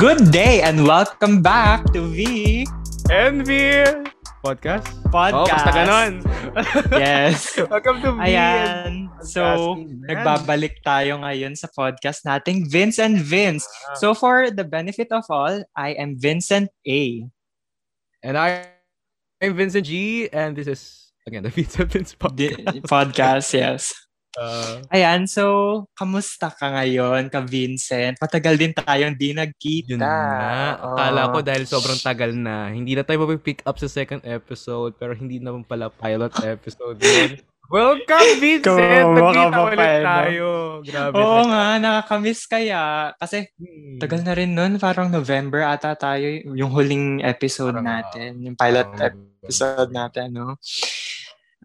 Good day and welcome back to V Envy Podcast? Podcast. Oh, basta ganon. yes. Welcome to V Ayan. So, man. nagbabalik tayo ngayon sa podcast nating Vince and Vince. So, for the benefit of all, I am Vincent A. And I, I'm Vincent G, and this is, again, the Vince Di- Podcast. podcast, yes. Uh, Ayan, so, kamusta ka ngayon, ka Vincent? Matagal din tayong di nagkita. yun na. Oo. Akala ko dahil sobrang tagal na, hindi na tayo mapipick up sa second episode, pero hindi naman pala pilot episode yun. Welcome, Vincent! Nagkita ulit tayo. Grabe. Oo na. nga, nakakamiss kaya. Kasi, Hmm. Tagal na rin nun, parang November ata tayo, yung huling episode Parang, natin, yung pilot Um, episode natin, no?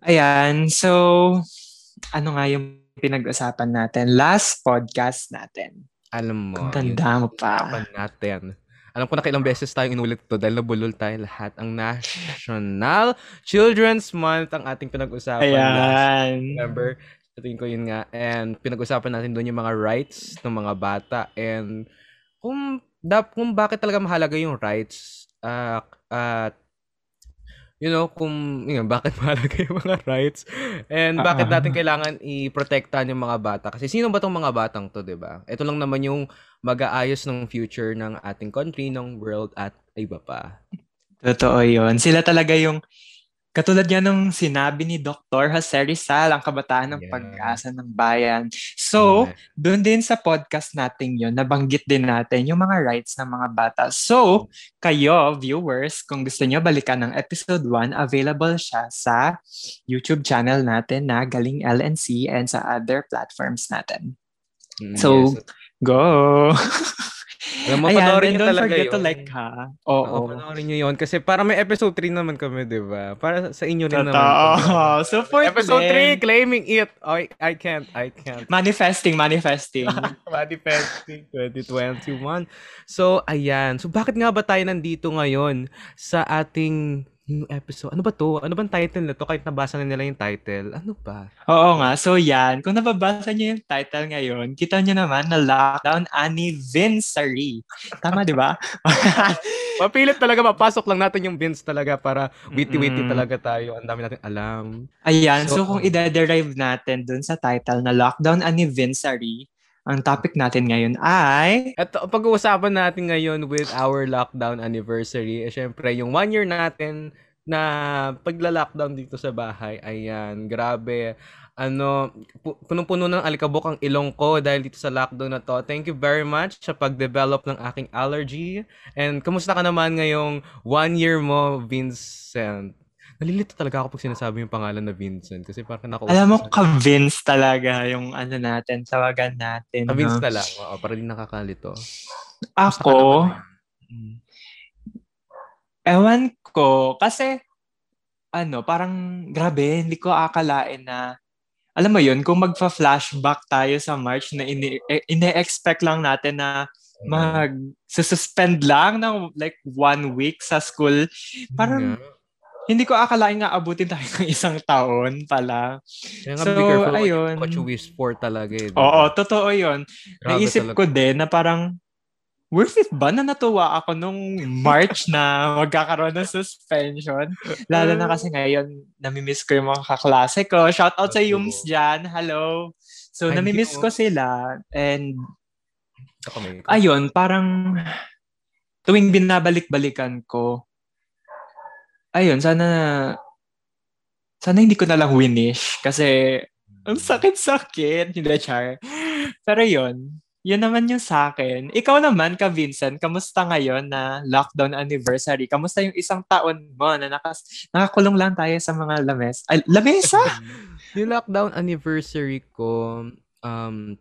Ayan, so, ano nga yung pinag-usapan natin? Last podcast natin. Alam mo, Ang tanda mo pa. natin. Alam ko na kailang beses tayong inulit to dahil nabulol tayo lahat. Ang National Children's Month ang ating pinag-usapan last Ayan. November. Sa tingin ko yun nga. And pinag-usapan natin doon yung mga rights ng mga bata and kung, dap, kung bakit talaga mahalaga yung rights ah, at you know, kung yun, bakit mahalaga yung mga rights and bakit Ah. natin kailangan i-protektahan yung mga bata. Kasi sino ba tong mga batang to, 'di ba? Ito lang naman yung mag-aayos ng future ng ating country, ng world at iba pa. Totoo yun. Sila talaga yung, katulad niya nung sinabi ni Dr. Jose Rizal, ang kabataan ng Yeah. pag-asa ng bayan. So, doon din sa podcast natin yun, nabanggit din natin yung mga rights ng mga bata. So, kayo, viewers, kung gusto nyo balikan ng episode 1, available siya sa YouTube channel natin na Galing LNC and sa other platforms natin. Mm, So, yes. Go! Ayan, panoorin and niyo don't talaga forget to yun. like ha. Oo, Oo. panoorin nyo yun. Kasi para may episode 3 naman kami, di ba? Para sa inyo rin naman. Totoo. Support Episode din. 3, claiming it. I, I can't, I can't. Manifesting, manifesting. Manifesting 2021. So, ayan. So, bakit nga ba tayo nandito ngayon sa ating new episode? Ano ba to? Ano bang title na to? Kahit nabasa na nila yung title. Ano ba? Oo nga. So yan, kung nababasa niyo yung title ngayon, kita niyo naman na Lockdown Anniversary. Tama, di ba? Mapilit talaga, mapasok lang natin yung Vince talaga para witty-witty Mm-mm. talaga tayo. Ang dami natin alam. Ayan, so, So, kung ide-derive natin dun sa title na Lockdown Anniversary, ang topic natin ngayon ay... Ang pag-uusapan natin ngayon with our lockdown anniversary, eh, syempre, yung one year natin na pagla-lockdown dito sa bahay, ayan, grabe. Ano, pu- punong-puno ng alikabok ang ilong ko dahil dito sa lockdown na to. Thank you very much sa pag-develop ng aking allergy. And kamusta ka naman ngayong one year mo, Vincent? Nalilito talaga ako pag sinasabi yung pangalan na Vincent kasi parang nakausap Alam mo, ka-Vince talaga yung ano natin, tawagan natin. Ah, Vince no? na lang. Oo, para di nakakalito. Ako, Mm. ewan ko, kasi ano, parang grabe, hindi ko akalain na alam mo yun, kung magfa-flashback tayo sa March na ini- eh, ine-expect lang natin na mag suspend lang ng like one week sa school. Parang Yeah. Hindi ko akalain nga abutin tayo ng isang taon pala. Kaya So, be careful you- ayun. what you wish for talaga eh. diba? Oo, totoo yun. Grabe Naisip talaga. ko din na parang worth it ba na natuwa ako nung March na magkakaroon ng suspension? Lalo na kasi ngayon, namimiss ko yung mga kaklase ko. Shout out sa. Yums dyan. Hello. So, Ay, namimiss yun. ko sila. And ayun, parang tuwing binabalik-balikan ko, ayun, sana sana hindi ko na lang winish kasi ang sakit-sakit. Hindi, char. Pero yun, yun naman yung sa akin. Ikaw naman, ka Vincent, kamusta ngayon na lockdown anniversary? Kamusta yung isang taon mo na nakas nakakulong lang tayo sa mga lames? Ay, lamesa? yung lockdown anniversary ko, um,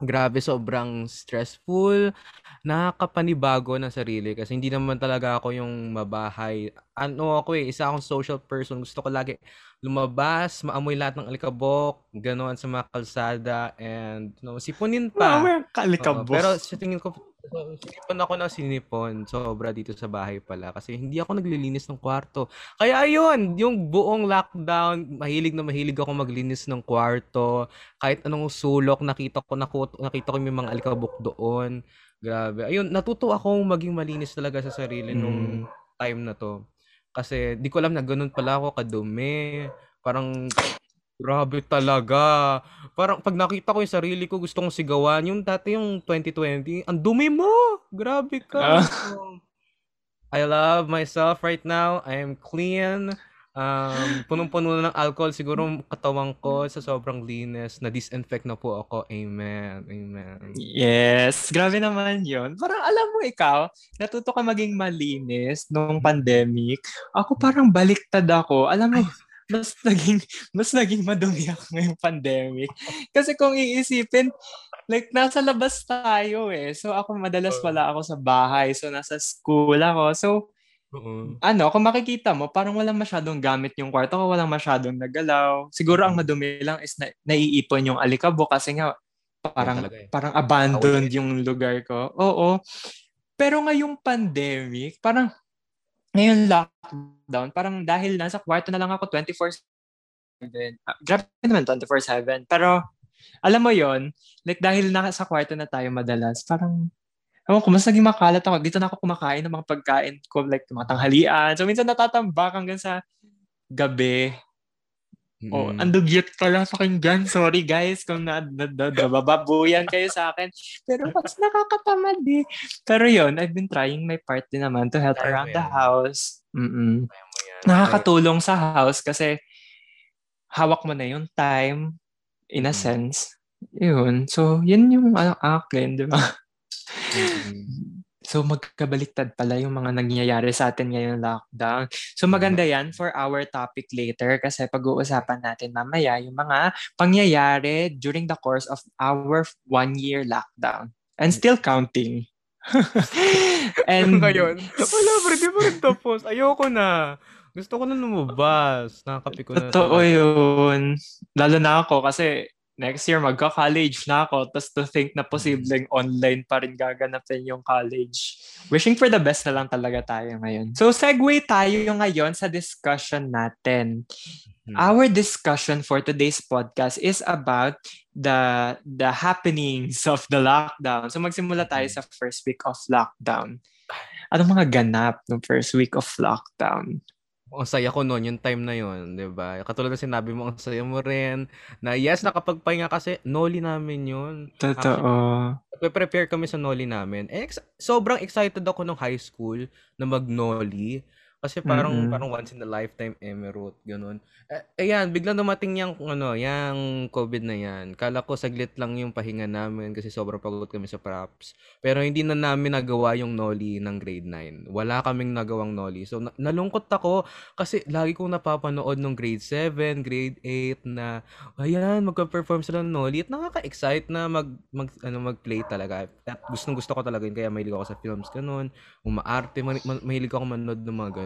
grabe, sobrang stressful. Nakakapanibago ng sarili kasi hindi naman talaga ako yung mabahay. Ano ako eh, isa akong social person. Gusto ko lagi lumabas, maamoy lahat ng alikabok, gano'n sa mga kalsada, and you know, sipunin pa. Mama, Oo, kalikabo. pero sa tingin ko, So, sinipon ako ng sinipon. Sobra dito sa bahay pala. Kasi hindi ako naglilinis ng kwarto. Kaya ayun, yung buong lockdown, mahilig na mahilig ako maglinis ng kwarto. Kahit anong sulok, nakita ko, nakita ko yung mga alikabok doon. Grabe. Ayun, natuto akong maging malinis talaga sa sarili mm. nung time na to. Kasi di ko alam na ganun pala ako kadumi. Parang Grabe talaga. Parang pag nakita ko yung sarili ko, gusto kong sigawan. Yung dati yung 2020, ang dumi mo! Grabe ka. Uh. I love myself right now. I am clean. Um, punong-puno na ng alcohol. Siguro katawan ko sa sobrang linis. Na-disinfect na po ako. Amen. Amen. Yes. Grabe naman yon Parang alam mo ikaw, natuto ka maging malinis nung pandemic. Ako parang baliktad ako. Alam mo, mas naging mas naging madumi ako ngayong pandemic. Kasi kung iisipin, like nasa labas tayo eh. So ako madalas wala ako sa bahay. So nasa school ako. So uh-huh. ano, kung makikita mo, parang walang masyadong gamit yung kwarto ko, walang masyadong nagalaw. Siguro ang madumi lang is na, naiipon yung alikabo kasi nga parang eh. parang abandoned yung lugar ko. Oo. Pero ngayong pandemic, parang ngayon lockdown, parang dahil nasa kwarto na lang ako 24-7. Uh, grabe naman 24-7. Pero alam mo yon like dahil nasa kwarto na tayo madalas, parang Ewan ko, mas naging makalat ako. Dito na ako kumakain ng mga pagkain ko, like mga tanghalian. So, minsan natatambak hanggang sa gabi. Mm. Oh, ang dugyot pala sa pakinggan. Sorry guys kung na, na, na, nabababuyan kayo sa akin. Pero mas nakakatamad eh. Pero yon I've been trying my part din naman to help around the house. Mm-mm. Nakakatulong sa house kasi hawak mo na yung time in a mm-hmm. sense. Yun. So, yun yung uh, akin, di ba? Mm-hmm. So magkabaliktad pala yung mga nangyayari sa atin ngayon lockdown. So maganda yan for our topic later kasi pag-uusapan natin mamaya yung mga pangyayari during the course of our one-year lockdown. And still counting. And ngayon, wala pa rin, di pa rin tapos. Ayoko na. Gusto ko na lumabas. Nakakapi ko na. Totoo yun. Lalo na ako kasi next year magka-college na ako tapos to think na posibleng online pa rin gaganapin yung college. Wishing for the best na lang talaga tayo ngayon. So segue tayo ngayon sa discussion natin. Hmm. Our discussion for today's podcast is about the the happenings of the lockdown. So magsimula tayo sa first week of lockdown. Anong mga ganap ng first week of lockdown? Ang saya ko noon yung time na yon, 'di ba? Katulad ng sinabi mo, ang saya mo rin. Na yes, nakapagpahinga kasi noli namin yun. Totoo. Actually, prepare kami sa noli namin. Eh, ex- sobrang excited ako nung high school na mag-noli. Kasi parang mm-hmm. parang once in a lifetime emerald ganun. Eh, ayan, biglang dumating yung ano, yung COVID na yan. Kala ko saglit lang yung pahinga namin kasi sobrang pagod kami sa props. Pero hindi na namin nagawa yung noli ng grade 9. Wala kaming nagawang noli. So na- nalungkot ako kasi lagi kong napapanood nung grade 7, grade 8 na ayan, magpa-perform sila ng noli at nakaka-excite na mag, mag ano mag-play talaga. At gustong gusto ko talaga yun kaya mahilig ako sa films ganun, umaarte, mahilig ako manood ng mga ganun.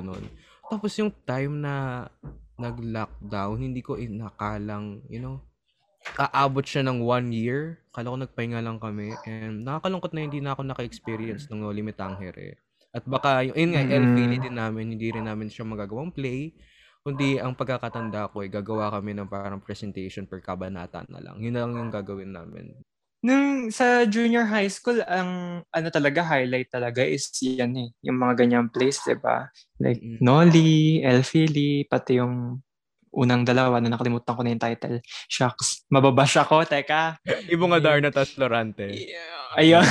Tapos yung time na nag-lockdown, hindi ko inakalang, you know, aabot siya ng one year. Kala ko nagpahinga lang kami. And nakakalungkot na hindi na ako naka-experience ng No Limit Angere. At baka, yung, yun nga, mm. LPL din namin, hindi rin namin siya magagawang play. Kundi ang pagkakatanda ko ay gagawa kami ng parang presentation per kabanata na lang. Yun na lang yung gagawin namin. Nung sa junior high school, ang ano talaga, highlight talaga is yan eh. Yung mga ganyang plays, di ba? Like mm-hmm. Nolly, Elfili, pati yung unang dalawa na nakalimutan ko na yung title. Shucks, mababash ako, teka. Ibo nga Darna tas Florante. Yeah, ayun.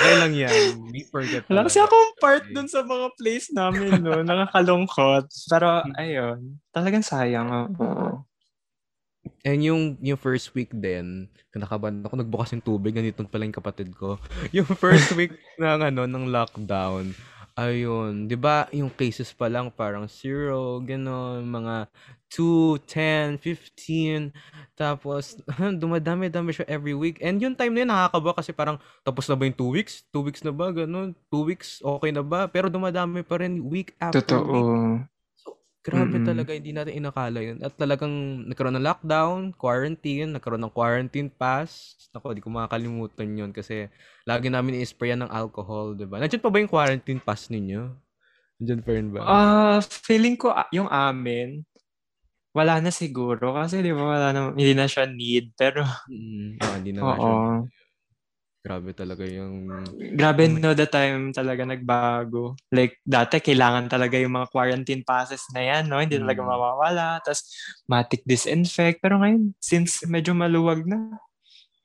okay lang yan. We forget. Wala kasi akong part dun sa mga plays namin, no? Nakakalungkot. Pero, ayun. Talagang sayang. Oo. And yung yung first week din, kinakabahan ako nagbukas yung tubig, ganito pala yung kapatid ko. Yung first week ng ano ng lockdown, ayun, 'di ba, yung cases pa lang parang zero, gano'n, mga 2, 10, 15, tapos dumadami-dami siya every week. And yung time na yun, nakakaba kasi parang tapos na ba yung 2 weeks? 2 weeks na ba? Ganun. 2 weeks, okay na ba? Pero dumadami pa rin week after Totoo. week Grabe Mm. talaga, hindi natin inakala yun. At talagang nagkaroon ng lockdown, quarantine, nagkaroon ng quarantine pass. Naku, di ko makakalimutan yun kasi lagi namin i-sprayan ng alcohol, di ba? Nandiyan pa ba yung quarantine pass ninyo? Nandiyan pa rin ba? Ah, feeling ko ah, yung amin, wala na siguro kasi di ba wala na, hindi na siya need. Pero, Mm, ah, hindi na nga siya. Grabe talaga yung... Grabe no, the time talaga nagbago. Like, dati kailangan talaga yung mga quarantine passes na yan, no? Hindi talaga Mm. mawawala. Tapos, matic disinfect. Pero ngayon, since medyo maluwag na,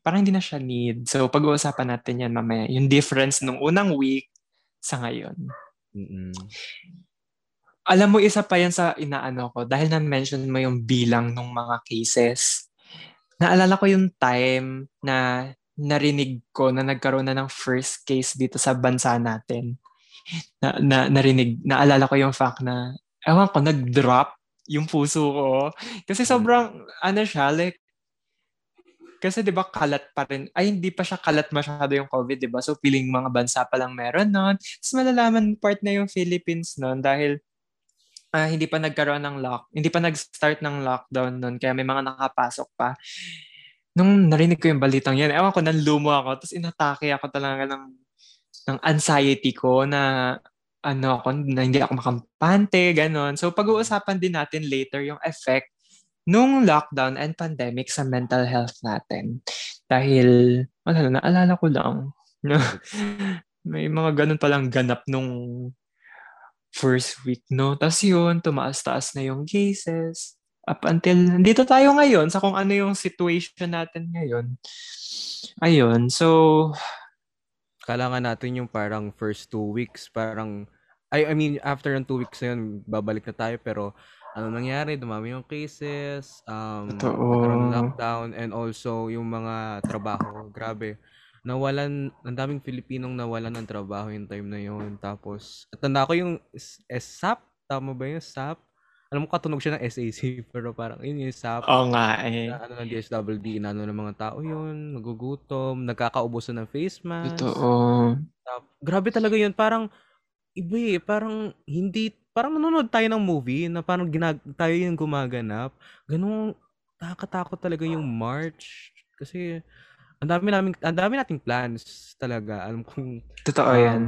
parang hindi na siya need. So, pag-uusapan natin yan mamaya. Yung difference nung unang week sa ngayon. Mm-mm. Alam mo, isa pa yan sa inaano ko. Dahil na-mention mo yung bilang ng mga cases. Naalala ko yung time na narinig ko na nagkaroon na ng first case dito sa bansa natin. Na, na narinig, naalala ko yung fact na, ewan ko, nag-drop yung puso ko. Kasi sobrang, ano siya, like, kasi 'di ba kalat pa rin. Ay hindi pa siya kalat masyado yung COVID, 'di ba? So feeling mga bansa pa lang meron noon. Tapos malalaman part na yung Philippines noon dahil ah, hindi pa nagkaroon ng lock, hindi pa nag-start ng lockdown noon kaya may mga nakapasok pa. Nung narinig ko yung balitang yan, ewan ko, nanlumo ako. Tapos inatake ako talaga ng, ng anxiety ko na ano ako, na hindi ako makampante, ganon. So pag-uusapan din natin later yung effect nung lockdown and pandemic sa mental health natin. Dahil, wala na, naalala ko lang. may mga ganun palang ganap nung first week, no? Tapos yun, tumaas-taas na yung cases. Up until, dito tayo ngayon sa kung ano yung situation natin ngayon. Ayun, so, Kailangan natin yung parang first two weeks, parang, I, I mean, after yung two weeks na yun, babalik na tayo, pero ano nangyari, dumami yung cases, um, nagkaroon ng lockdown, and also yung mga trabaho, grabe. Nawalan, ang daming Pilipinong nawalan ng trabaho yung time na yun. Tapos, at tanda ko yung SAP, tama ba yung SAP? Alam mo, katunog siya ng SAC, pero parang yun yung SAP. oo nga eh. na ano ng DSWD, inano ng mga tao yun, nagugutom, nagkakaubusan ng face mask. Totoo. Tap- Grabe talaga yun, parang, iba eh, parang hindi, parang nanonood tayo ng movie na parang ginag tayo yung gumaganap. Ganun, nakakatakot talaga yung March. Kasi, ang dami namin, ang dami nating plans talaga. Alam kong, Totoo Um, yan.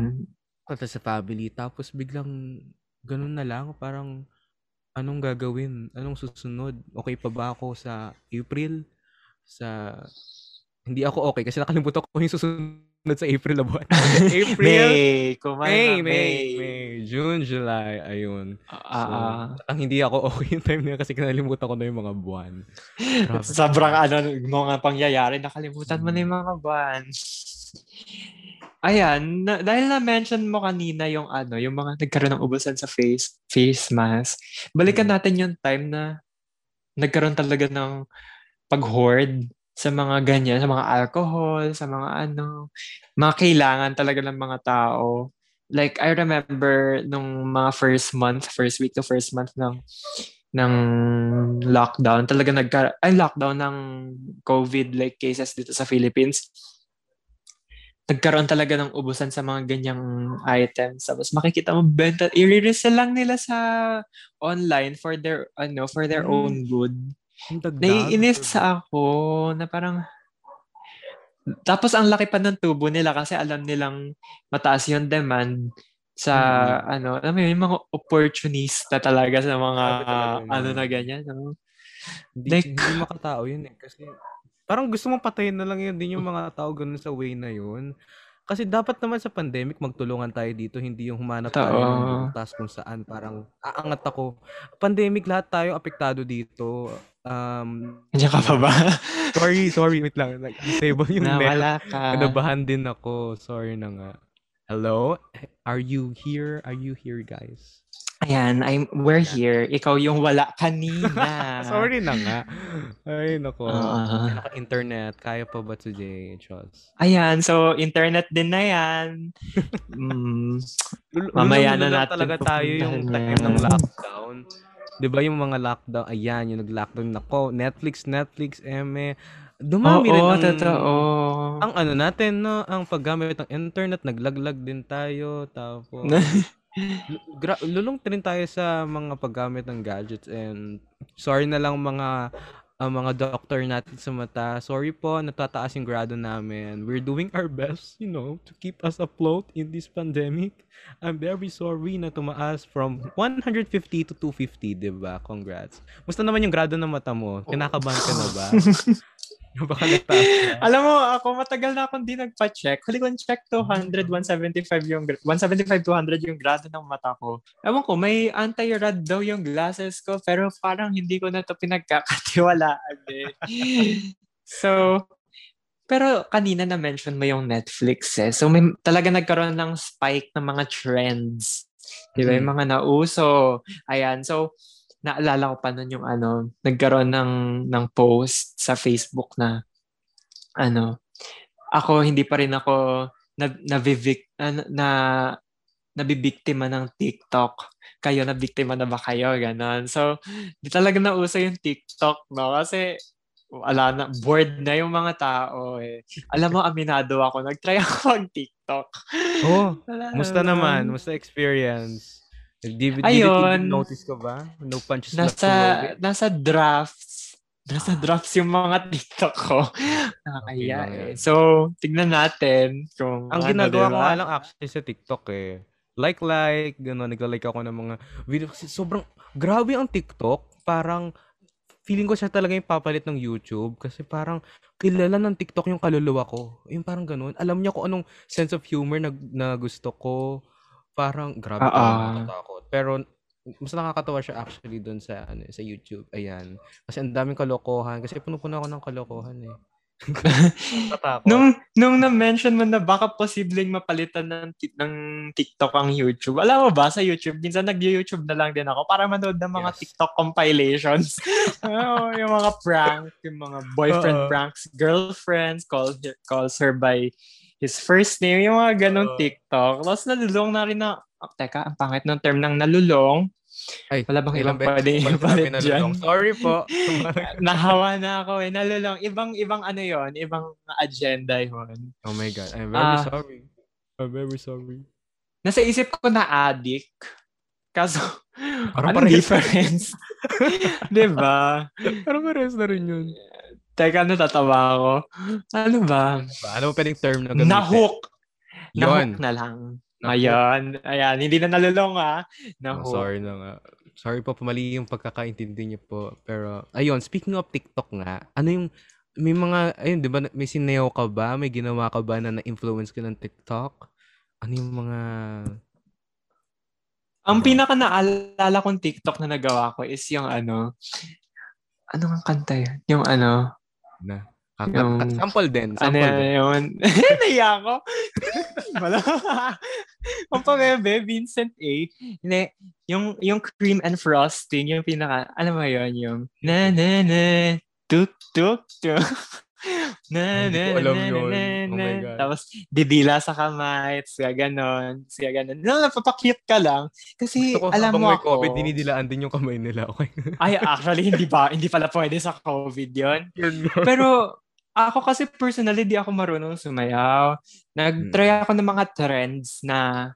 kata sa family. Tapos biglang, ganun na lang, parang, anong gagawin? Anong susunod? Okay pa ba ako sa April? Sa, hindi ako okay kasi nakalimutan ko yung susunod sa April na buwan. April, May, kumain May, na, May, May, June, July, ayun. Ah, So, ah. ang hindi ako okay yung time yun kasi kinalimutan ko na yung mga buwan. Sobrang ano, mga pangyayari, nakalimutan mo na yung mga buwan. Ayan, na, dahil na-mention mo kanina yung ano, yung mga nagkaroon ng ubusan sa face face mask. Balikan Mm. natin yung time na nagkaroon talaga ng pag-hoard sa mga ganyan, sa mga alcohol, sa mga ano, mga kailangan talaga ng mga tao. Like, I remember nung mga first month, first week to first month ng ng lockdown, talaga nagka ay lockdown ng COVID like cases dito sa Philippines. Nagkaroon talaga ng ubusan sa mga ganyang items. Tapos makikita mo benta, i-resell lang nila sa online for their ano, for their Mm. own good. Naiinis sa ako na parang tapos ang laki pa ng tubo nila kasi alam nilang mataas yung demand sa ano, alam mo yun, yung mga opportunista talaga sa mga talaga yun, ano no? na ganyan. No? Hindi, Like- hindi makatao yun eh. Kasi parang gusto mong patayin na lang yun din yung mga tao ganun sa way na yun. Kasi dapat naman sa pandemic magtulungan tayo dito, hindi yung humanap tayo ng butas kung saan parang aangat ako. Pandemic lahat tayo apektado dito. Um, Nandiyan ka pa ba? sorry, sorry, wait lang. Like, disable yung net. Nawala ka. Kinabahan din ako. Sorry na nga. Hello? Are you here? Are you here, guys? Ayan, I'm, we're here. Ikaw yung wala kanina. Sorry na nga. Ay, nako. Ah. Naka-internet. Kaya pa ba today, Chos? Ayan, so internet din na yan. mm, Mamaya na natin talaga tayo yung time ng lockdown. 'Di ba yung mga lockdown, ayan, yung nag-lockdown nako, Netflix, Netflix, eme. Dumami rin oo, ang totoo. ang ano natin no, ang paggamit ng internet, naglaglag din tayo tapos gra- lulong rin tayo sa mga paggamit ng gadgets and sorry na lang mga ang mga doctor natin sa mata. Sorry po, natataas yung grado namin. We're doing our best, you know, to keep us afloat in this pandemic. I'm very sorry na tumaas from 150 to 250, di ba? Congrats. Musta naman yung grado ng mata mo? Kinakabahan ka na ba? Baka. Alam mo, ako matagal na akong di nagpa-check. Huli kong check 200, 175 yung 175 200 yung grado ng mata ko. Ewan ko, may anti-rad daw yung glasses ko pero parang hindi ko na to pinagkakatiwalaan eh. so, pero kanina na-mention mo yung Netflix eh. So may talaga nagkaroon ng spike ng mga trends. Di ba? Yung mga nauso. Ayan. So, naalala ko pa nun yung ano, nagkaroon ng, ng post sa Facebook na, ano, ako, hindi pa rin ako na, nabivic, na, na, nabibiktima ng TikTok. Kayo, nabiktima na ba kayo? Ganon. So, di talaga nauso yung TikTok, no? Kasi, wala na, bored na yung mga tao eh. Alam mo, aminado ako. Nag-try ako mag TikTok. Oh, musta naman? Musta experience? DVD, Ayun. notice ko ba? No punches nasa, left Nasa drafts. Nasa drafts yung mga TikTok ko. Nakakaya okay, eh. So, tignan natin kung Ang ano, ginagawa diba? ko nga lang actually sa TikTok eh. Like-like, gano'n. Nagla-like ako ng mga video. Kasi sobrang, grabe ang TikTok. Parang, feeling ko siya talaga yung papalit ng YouTube. Kasi parang, kilala ng TikTok yung kaluluwa ko. Yung parang gano'n. Alam niya kung anong sense of humor na, na gusto ko Parang grabe Oo. talaga natatakot. Pero mas nakakatawa siya actually doon sa ano sa YouTube. Ayan. Kasi ang daming kalokohan kasi puno-puno ako ng kalokohan eh. nung nung na-mention mo na baka posibleng mapalitan ng ng TikTok ang YouTube. Alam mo ba sa YouTube, minsan nag-YouTube na lang din ako para manood ng mga yes. TikTok compilations. oh, yung mga prank, yung mga boyfriend Uh-oh. pranks, girlfriends calls calls her by his first name, yung mga ganong uh, TikTok. Tapos nalulong na rin na, oh, teka, ang pangit ng term ng nalulong. Ay, wala bang ibang pwede ipalit dyan? Sorry po. Nahawa na ako eh. Nalulong. Ibang, ibang ano yon Ibang agenda yon Oh my God. I'm very uh, sorry. I'm very sorry. Nasa isip ko na addict. Kaso, Parang ano difference? Di ba? Parang parehas na rin yun. Teka, natatawa ako. Ano ba? Ano ba pwedeng term na gamitin? Nahook. Nahook na lang. Ayan. Ayan. Hindi na nalulong ha. Nahook. Oh, sorry na nga. Sorry po, mali yung pagkakaintindi niyo po. Pero, ayun, speaking of TikTok nga, ano yung, may mga, ayun, di ba, may sineo ka ba? May ginawa ka ba na na-influence ka ng TikTok? Ano yung mga... Ang pinaka naalala kong TikTok na nagawa ko is yung ano, ano ang kanta yun? Yung ano, na. Kaka- yung, sample din. Sample ano din. yun? Naiya ako. Wala. Ang pabebe, Vincent A. Hindi, yung, yung cream and frosting, yung pinaka, ano ba yun? Yung na na na, tuk tuk tuk. Na, na, na, na, na, na, oh Tapos, didila sa kamay, tapos gaganon, tapos gaganon. No, napapakute ka lang. Kasi, ko, alam mo ako. COVID, dinidilaan din yung kamay nila. Okay. ay, actually, hindi ba, hindi pala pwede sa COVID yon Pero, ako kasi personally, di ako marunong sumayaw. Nag-try hmm. ako ng mga trends na,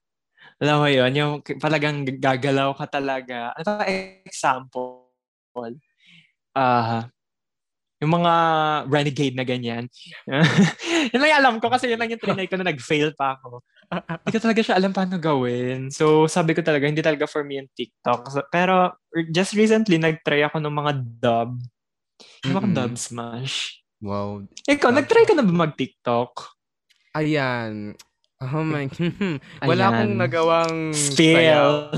alam mo yun, yung talagang gagalaw ka talaga. Ano example? Ah, uh, yung mga renegade na ganyan. yun lang alam ko kasi yun lang yung trinay ko na nag-fail pa ako. Hindi ko talaga siya alam paano gawin. So, sabi ko talaga, hindi talaga for me yung TikTok. So, pero, just recently, nag-try ako ng mga dub. Yung mga mm-hmm. dub smash. Wow. Ikaw, uh, nag-try ka na ba mag-TikTok? Ayan. Oh my. wala Ayan. akong nagawang Spill.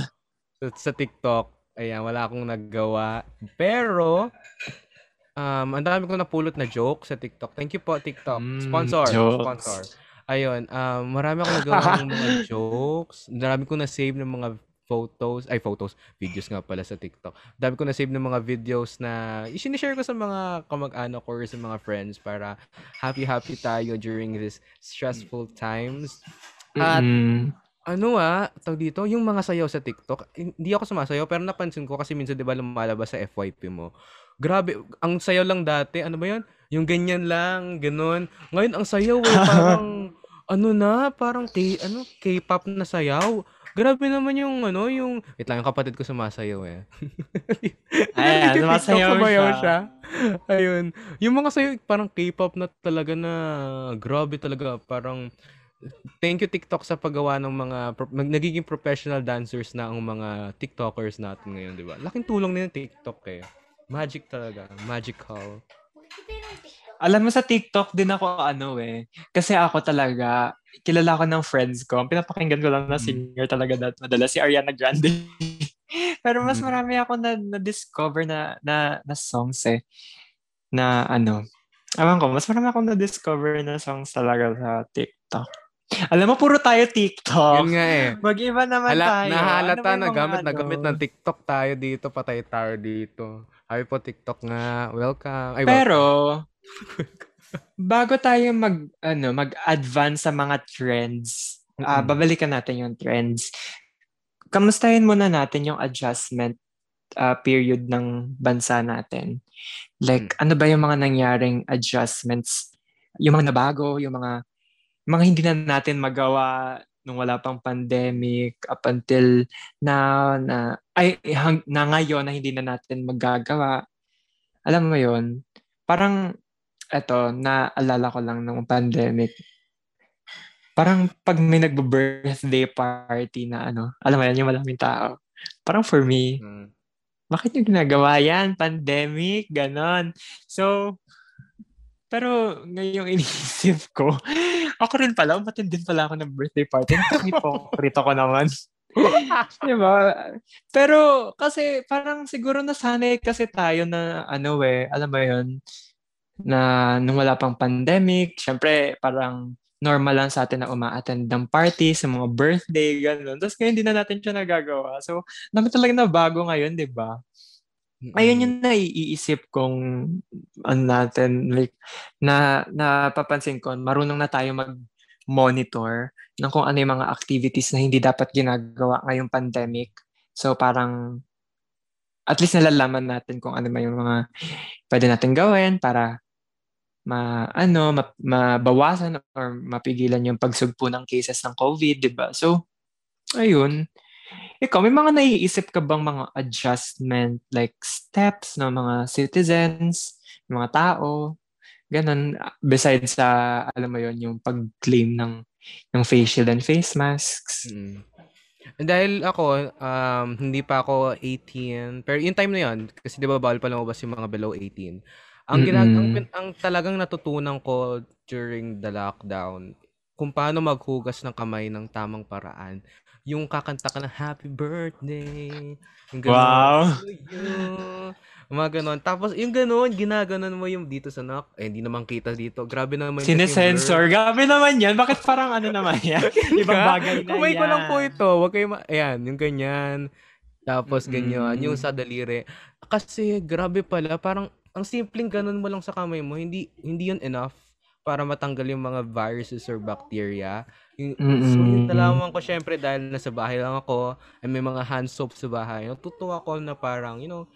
Sa, sa TikTok. Ayan, wala akong nagawa. Pero, Um, ang dami ko napulot na joke sa TikTok. Thank you po, TikTok. Mm, sponsor. Mm, sponsor. Ayun, um, marami akong nagawa ng mga jokes. Marami ko na-save ng mga photos, ay photos, videos nga pala sa TikTok. Dami ko na-save ng mga videos na i-share ko sa mga kamag-anak or sa mga friends para happy-happy tayo during this stressful times. At mm-hmm. ano ah, tawag dito, yung mga sayaw sa TikTok, hindi ako sumasayaw pero napansin ko kasi minsan 'di ba lumalabas sa FYP mo Grabe, ang sayaw lang dati, ano ba 'yun? Yung ganyan lang, ganoon. Ngayon ang sayaw eh, parang ano na, parang K ano, K-pop na sayaw. grabe naman yung ano, yung wait lang yung kapatid ko sumasayaw eh. Ayan, sumasayaw siya. siya. Ayun. Yung mga sayo parang K-pop na talaga na grabe talaga, parang thank you TikTok sa paggawa ng mga pro- nagiging professional dancers na ang mga TikTokers natin ngayon, 'di ba? Laking tulong ng TikTok eh. Magic talaga, magical. Alam mo sa TikTok din ako ano eh. Kasi ako talaga, kilala ko ng friends ko. Ang pinapakinggan ko lang na mm. singer talaga dati madala si Ariana Grande. Pero mas mm. marami ako na, na-discover na, na, na songs eh. Na ano, Alam ko, mas marami akong na-discover na songs talaga sa TikTok. Alam mo, puro tayo TikTok. Yun nga eh. Mag-iba naman Hala, tayo. Nahalata ano na gamit ano? na gamit ng TikTok tayo dito, patay tayo dito. Ay po TikTok nga. Welcome. Ay, Pero, bago tayo mag, ano, mag-advance sa mga trends, mm-hmm. uh, babalikan natin yung trends. Kamustahin muna natin yung adjustment uh, period ng bansa natin. Like, mm-hmm. ano ba yung mga nangyaring adjustments? Yung mga nabago, yung mga mga hindi na natin magawa nung wala pang pandemic up until na na ay hang, na ngayon na hindi na natin magagawa. Alam mo 'yon? Parang eto naalala ko lang nung pandemic. Parang pag may nagbo-birthday party na ano, alam mo yan, yung maraming tao. Parang for me, mm. bakit yung ginagawa yan? Pandemic, ganon. So, pero ngayong iniisip ko, ako rin pala, umatin din pala ako ng birthday party. Hypocrite ko naman. diba? Pero kasi parang siguro nasanay kasi tayo na ano eh, alam mo yun, na nung wala pang pandemic, syempre parang normal lang sa atin na uma-attend ng party sa mga birthday, gano'n. Tapos ngayon hindi na natin siya nagagawa. So, naman talaga na bago ngayon, di ba? Ayun yung naiisip kong ano natin, like, na napapansin ko, marunong na tayo mag-monitor ng kung ano yung mga activities na hindi dapat ginagawa ngayong pandemic. So parang at least nalalaman natin kung ano yung mga pwede natin gawin para ma ano ma, mabawasan or mapigilan yung pagsugpo ng cases ng COVID, 'di ba? So ayun. Ikaw, may mga naiisip ka bang mga adjustment like steps ng mga citizens, mga tao, ganun, besides sa, alam mo yon yung pag-claim ng, ng facial and face masks? Mm. Dahil ako, um, hindi pa ako 18, pero yung time na yon kasi di ba bawal pa lumabas yung mga below 18, ang, ginag- ang, ang talagang natutunan ko during the lockdown, kung paano maghugas ng kamay ng tamang paraan yung kakanta ka ng happy birthday. Yung ganun, wow. Mga ganun. Tapos yung ganun, ginaganon mo yung dito sa knock. Eh, hindi naman kita dito. Grabe naman. Sinesensor. Grabe naman yan. Bakit parang ano naman yan? Ibang bagay na Kumay yan. ko lang po ito. Wag kayo ma- Ayan, yung ganyan. Tapos ganyan. Mm-hmm. Yung sa daliri. Kasi grabe pala. Parang ang simpleng ganun mo lang sa kamay mo. Hindi hindi yun enough para matanggal yung mga viruses or bacteria. Yung, mm-hmm. So, yung nalaman ko syempre dahil nasa bahay lang ako, ay may mga hand soap sa bahay. Natutuwa ko na parang, you know,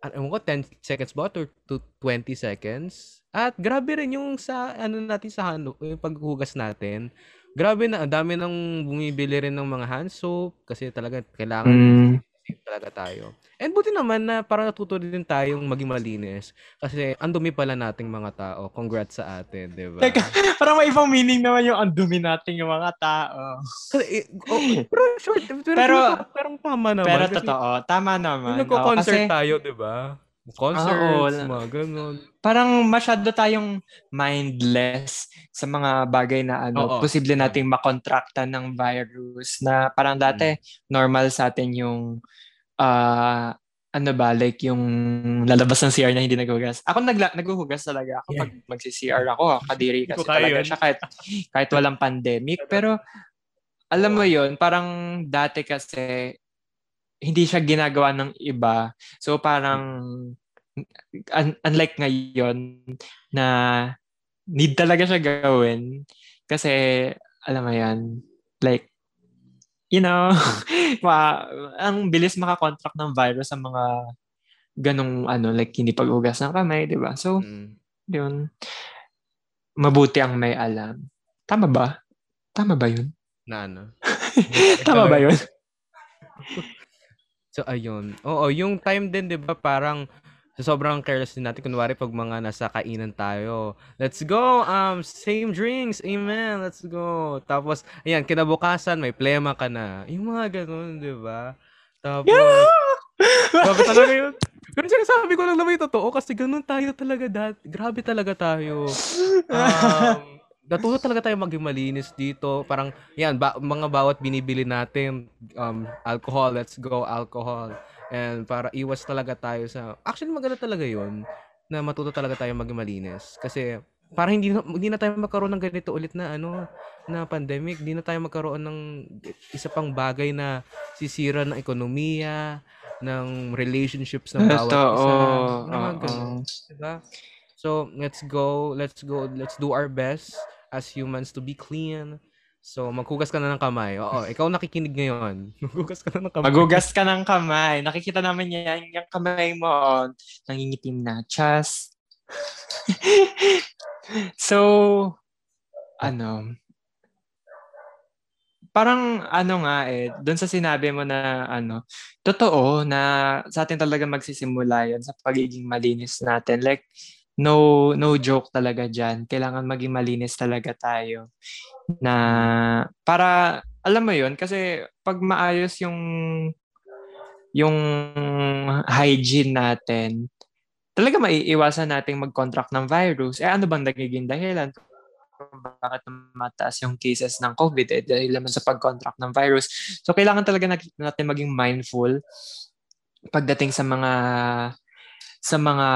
ano ko, 10 seconds ba or to 20 seconds? At grabe rin yung sa, ano natin sa hand, yung paghugas natin. Grabe na, dami nang bumibili rin ng mga hand soap kasi talaga kailangan mm talaga tayo. And buti naman na parang natuto din tayong maging malinis. Kasi ang dumi pala nating mga tao. Congrats sa atin, di ba? Teka, parang may ibang meaning naman yung ang dumi nating yung mga tao. Eh, oh, pero short, pero, pero, pero tama naman. Pero totoo, tama naman. Nagko-concert kasi, tayo, di ba? Concerts, oh, mga ganun. Parang masyado tayong mindless sa mga bagay na ano, Oo. posible nating makontrakta ng virus na parang dati hmm. normal sa atin yung uh, ano ba, like yung lalabas ng CR na hindi naghugas. Ako nagla- naghuhugas talaga. Ako yeah. pag magsi-CR ako, kadiri kasi talaga yun. siya kahit, kahit walang pandemic. Pero alam mo yon parang dati kasi hindi siya ginagawa ng iba. So parang un- unlike ngayon na need talaga siya gawin kasi alam mo yan like you know ma ang bilis makakontract ng virus sa mga ganong ano like hindi paghugas ng kamay di ba? So mm. yun. Mabuti ang may alam. Tama ba? Tama ba yun? Na ano? Tama ba yun so, ayun. Oo, yung time din, di ba, parang sa sobrang careless din natin. Kunwari, pag mga nasa kainan tayo, let's go, um, same drinks, amen, let's go. Tapos, ayan, kinabukasan, may plema ka na. Yung mga ganun, di ba? Tapos, yeah! Grabe talaga yun. Pero sinasabi ko lang naman yung totoo kasi ganun tayo talaga dati. Grabe talaga tayo. Um, natuto talaga tayo maging malinis dito. Parang, yan, ba, mga bawat binibili natin, um, alcohol, let's go, alcohol. And para iwas talaga tayo sa... Actually, maganda talaga yon na matuto talaga tayo maging malinis. Kasi, para hindi na, hindi na tayo magkaroon ng ganito ulit na ano na pandemic, hindi na tayo magkaroon ng isa pang bagay na sisira ng ekonomiya, ng relationships ng bawat Ito, isa. Oh, mga oh, Diba? So, let's go, let's go, let's do our best as humans to be clean. So, maghugas ka na ng kamay. Oo, ikaw nakikinig ngayon. Maghugas ka na ng kamay. Maghugas ka ng kamay. Nakikita naman yan, yung kamay mo, nangingitim na. Chas. so, ano, parang ano nga eh, doon sa sinabi mo na ano, totoo na sa atin talaga magsisimula yan sa pagiging malinis natin. Like, no no joke talaga diyan. Kailangan maging malinis talaga tayo. Na para alam mo 'yon kasi pag maayos yung yung hygiene natin, talaga maiiwasan nating mag-contract ng virus. Eh ano bang nagiging dahilan bakit mataas yung cases ng COVID eh, dahil naman sa pag-contract ng virus. So kailangan talaga natin maging mindful pagdating sa mga sa mga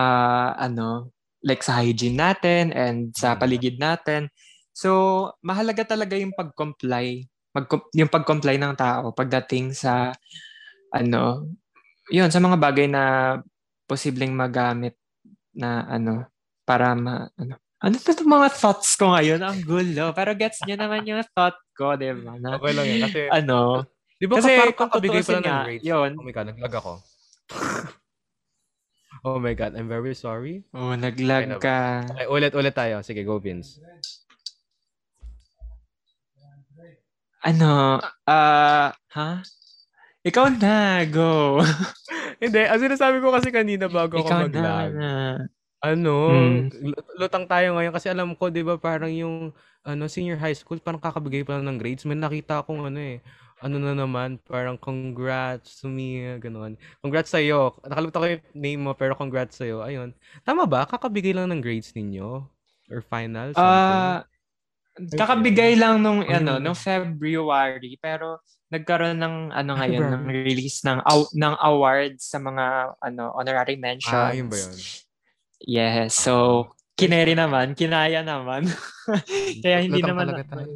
ano like sa hygiene natin and sa mm. paligid natin. So, mahalaga talaga yung pag-comply, mag yung pag-comply ng tao pagdating sa ano, yun, sa mga bagay na posibleng magamit na ano, para ma, ano, ano to itong mga thoughts ko ngayon? Ang gulo. Pero gets niyo naman yung thought ko, di ba? Na, okay lang yan. Kasi, ano, di ba kasi kung kabigay pa ng grades? Yun. Oh my God, naglag ako. Oh my God, I'm very sorry. Oh, naglag ka. Okay, ulit-ulit tayo. Sige, go Vince. Ano, ah, uh, ha? Ikaw na, go. Hindi, ang sinasabi ko kasi kanina bago Ikaw ako mag-lag. Na. Ano, hmm. lutang tayo ngayon kasi alam ko, 'di ba, parang yung ano, senior high school parang kakabigay pa lang ng grades. May nakita akong ano eh, ano na naman, parang congrats to me, gano'n. Congrats sa iyo. Nakalimutan ko yung name mo, pero congrats sa iyo. Ayun. Tama ba? Kakabigay lang ng grades ninyo? Or final? Ah, uh, kakabigay lang nung, Ay, ano, nung February, pero nagkaroon ng, ano ngayon, ng release ng, aw- ng awards sa mga, ano, honorary mentions. Ah, yun ba yun? Yes. So, kineri naman, kinaya naman. Kaya hindi naman, talaga,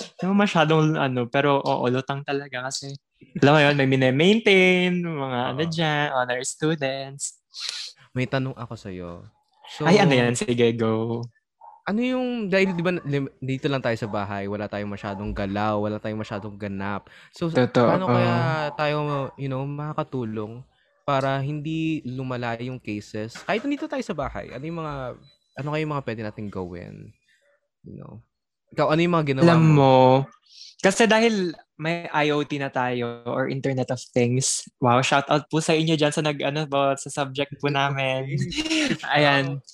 hindi mo masyadong ano, pero oo, lutang talaga kasi alam mo yun, may mine-maintain, mga uh, ano dyan, honor students. May tanong ako sa'yo. So, Ay, ano yan? Sige, go. Ano yung, dahil di ba dito lang tayo sa bahay, wala tayong masyadong galaw, wala tayong masyadong ganap. So, Totoo. paano kaya tayo, you know, makakatulong para hindi lumala yung cases? Kahit nandito tayo sa bahay, ano yung mga, ano kayo yung mga pwede nating gawin? You know? Ikaw, ano yung mga ginawa Alam mo? mo, kasi dahil may IoT na tayo or Internet of Things. Wow, shout out po sa inyo dyan sa nag ano ba sa subject po namin. Ayan.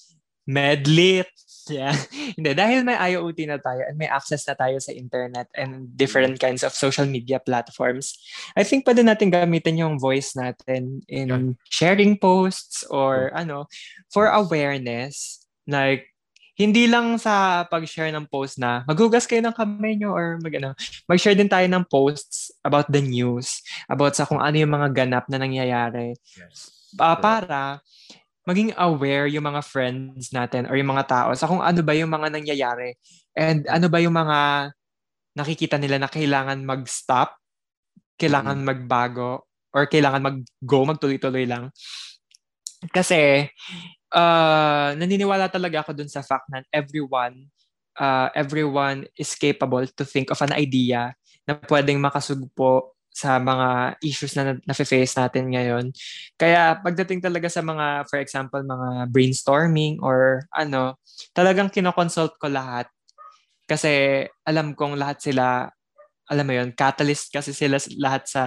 Medlit. Yeah. Hindi, dahil may IoT na tayo and may access na tayo sa internet and different kinds of social media platforms, I think pwede natin gamitin yung voice natin in sharing posts or ano, for awareness. Like, hindi lang sa pag-share ng post na maghugas kayo ng kamay nyo or mag, ano, mag-share din tayo ng posts about the news, about sa kung ano yung mga ganap na nangyayari. Yes. Uh, para maging aware yung mga friends natin or yung mga tao sa kung ano ba yung mga nangyayari and ano ba yung mga nakikita nila na kailangan mag-stop, kailangan mm-hmm. magbago, or kailangan mag-go, magtuloy-tuloy lang. Kasi uh, naniniwala talaga ako dun sa fact na everyone uh, everyone is capable to think of an idea na pwedeng makasugpo sa mga issues na na-face natin ngayon. Kaya pagdating talaga sa mga, for example, mga brainstorming or ano, talagang kinoconsult ko lahat. Kasi alam kong lahat sila, alam mo yon catalyst kasi sila lahat sa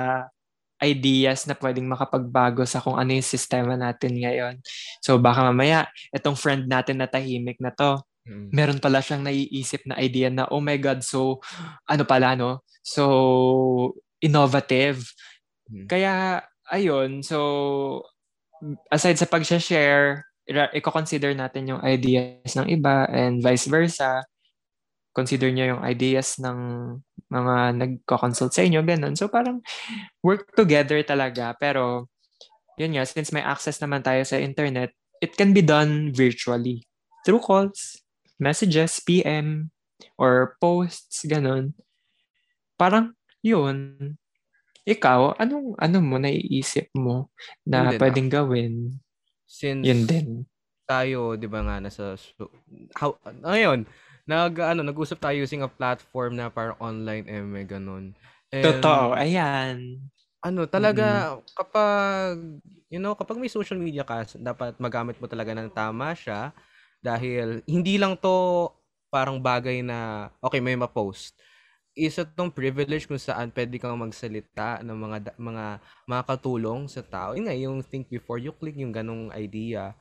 ideas na pwedeng makapagbago sa kung ano yung sistema natin ngayon. So baka mamaya, itong friend natin na tahimik na to, mm. meron pala siyang naiisip na idea na, oh my God, so ano pala, no? So innovative. Mm. Kaya, ayun, so aside sa pag-share, i-consider natin yung ideas ng iba and vice versa. Consider niyo yung ideas ng mga nagko-consult sa inyo, ganun. So parang work together talaga. Pero yun nga, since may access naman tayo sa internet, it can be done virtually. Through calls, messages, PM, or posts, ganun. Parang yun. Ikaw, anong ano mo naiisip mo na pwedeng gawin? Since yun din. Tayo, 'di ba nga nasa how ngayon, nag ano, nag-usap tayo using a platform na parang online eh may ganun. And, Totoo, ayan. Ano, talaga mm-hmm. kapag you know, kapag may social media ka, dapat magamit mo talaga ng tama siya dahil hindi lang to parang bagay na okay, may ma-post isa tong privilege kung saan pwede kang magsalita ng mga mga mga katulong sa tao. Yun nga, yung think before you click, yung ganong idea.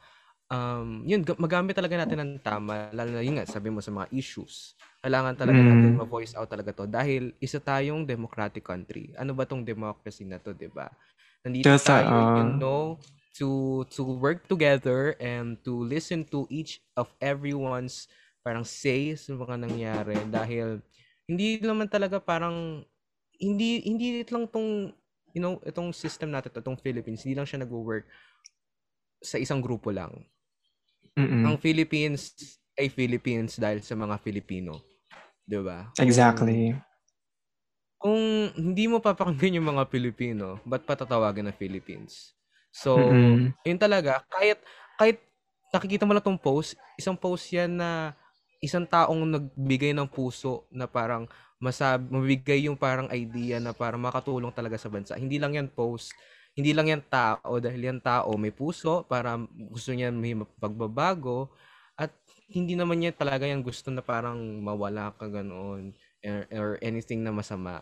Um, yun, magamit talaga natin ng tama. Lalo na yun nga, sabi mo sa mga issues. Kailangan talaga mm. natin ma-voice out talaga to. Dahil isa tayong democratic country. Ano ba tong democracy na to, di ba? Nandito Just, tayo, uh, you know, to to work together and to listen to each of everyone's parang say sa mga nangyari dahil hindi naman talaga parang hindi hindi lang tong you know, itong system natin, itong Philippines, hindi lang siya nagwo-work sa isang grupo lang. Mm-mm. Ang Philippines ay Philippines dahil sa mga Filipino. 'Di ba? Exactly. Kung, kung hindi mo papakinggan yung mga Pilipino, ba't patatawagan na Philippines? So, Mm-mm. yun talaga, kahit kahit nakikita mo lang tong post, isang post yan na isang taong nagbigay ng puso na parang masab mabigay yung parang idea na para makatulong talaga sa bansa. Hindi lang yan post, hindi lang yan tao dahil yan tao may puso para gusto niya may pagbabago at hindi naman niya talaga yan gusto na parang mawala ka ganoon or, or anything na masama.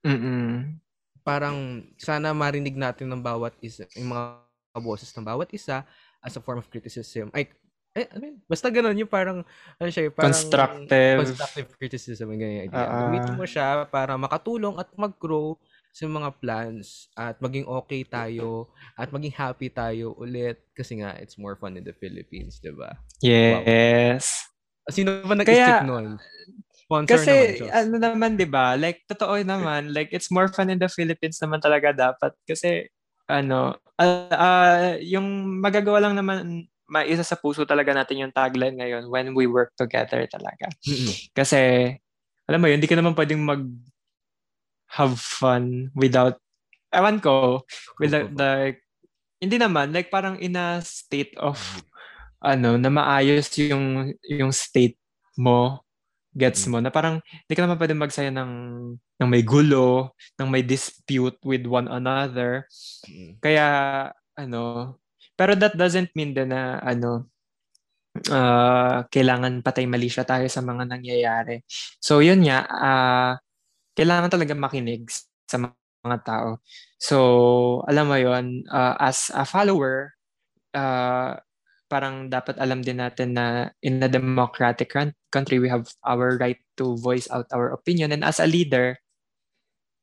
Mm. Parang sana marinig natin ng bawat isa, yung mga boses ng bawat isa as a form of criticism. Ay, eh, I mean, basta ganun yung parang, ano siya, parang constructive, constructive criticism, ganyan. Uh, Gamitin mo siya para makatulong at mag-grow sa mga plans at maging okay tayo at maging happy tayo ulit kasi nga it's more fun in the Philippines, 'di ba? Yes. Wow. Sino ba nag-isip noon? Sponsor kasi naman, ano naman 'di ba? Like totoo naman, like it's more fun in the Philippines naman talaga dapat kasi ano, uh, uh, yung magagawa lang naman maisa sa puso talaga natin yung tagline ngayon when we work together talaga. Kasi, alam mo yun, hindi ka naman pwedeng mag have fun without, ewan ko, without the, hindi naman, like parang in a state of, ano, na maayos yung, yung state mo, gets mo, na parang hindi ka naman pwedeng magsaya ng, ng may gulo, ng may dispute with one another. Kaya, ano, pero that doesn't mean din na ano uh, kailangan patay mali siya tayo sa mga nangyayari. So yun nga, uh, kailangan talaga makinig sa mga tao. So alam mo yun, uh, as a follower, uh, parang dapat alam din natin na in a democratic country, we have our right to voice out our opinion. And as a leader,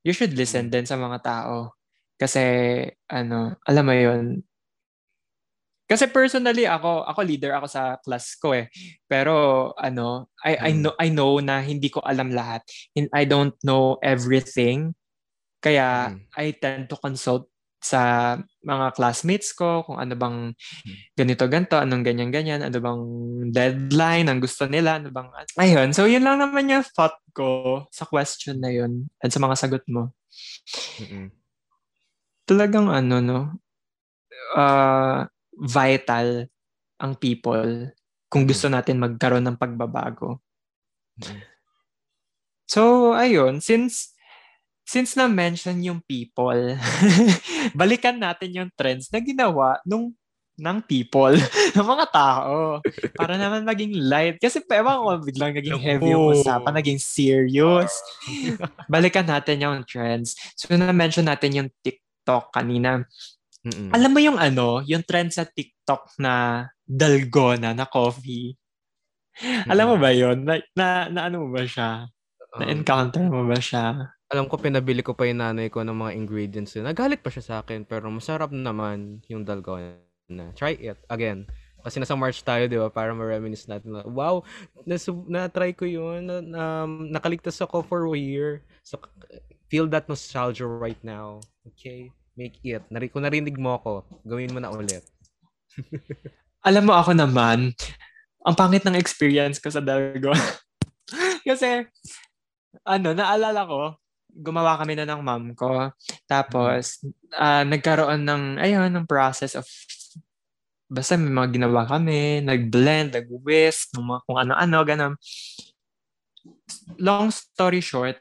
you should listen din sa mga tao. Kasi, ano, alam mo yun, kasi personally ako, ako leader ako sa class ko eh. Pero ano, I I hmm. know I know na hindi ko alam lahat. I don't know everything. Kaya mm. I tend to consult sa mga classmates ko kung ano bang hmm. ganito ganto, anong ganyan ganyan, ano bang deadline ang gusto nila, ano bang ayun. So yun lang naman yung thought ko sa question na yun at sa mga sagot mo. Mm-mm. Talagang ano no. Uh, vital ang people kung gusto mm. natin magkaroon ng pagbabago. Mm. So, ayun, since since na-mention yung people, balikan natin yung trends na ginawa nung ng people, ng mga tao. Para naman maging light. Kasi ewan ko, biglang naging heavy yung usapan, naging serious. Balikan natin yung trends. So, na-mention natin yung TikTok kanina. Mm-mm. Alam mo yung ano, yung trend sa TikTok na dalgona na coffee. Alam mo ba yun? Na, na, na ano mo ba siya? Um, Na-encounter mo ba siya? alam ko pinabili ko pa yung nanay ko ng mga ingredients yun. Nagalit pa siya sa akin pero masarap naman yung dalgona. Try it again. Kasi nasa March tayo, di ba? Para ma-reminisce natin na, wow, na-try ko yun. Na, um, nakaligtas ako for a year. So, feel that nostalgia right now. Okay? Make it. Nari- kung narinig mo ako, gawin mo na ulit. Alam mo ako naman, ang pangit ng experience ko sa dalgona. Kasi, ano, naalala ko, gumawa kami na ng mom ko. Tapos, ah, nagkaroon ng, ayun, ng process of, basta may mga ginawa kami, nag-blend, nag-whisk, kung ano-ano, ganun. Long story short,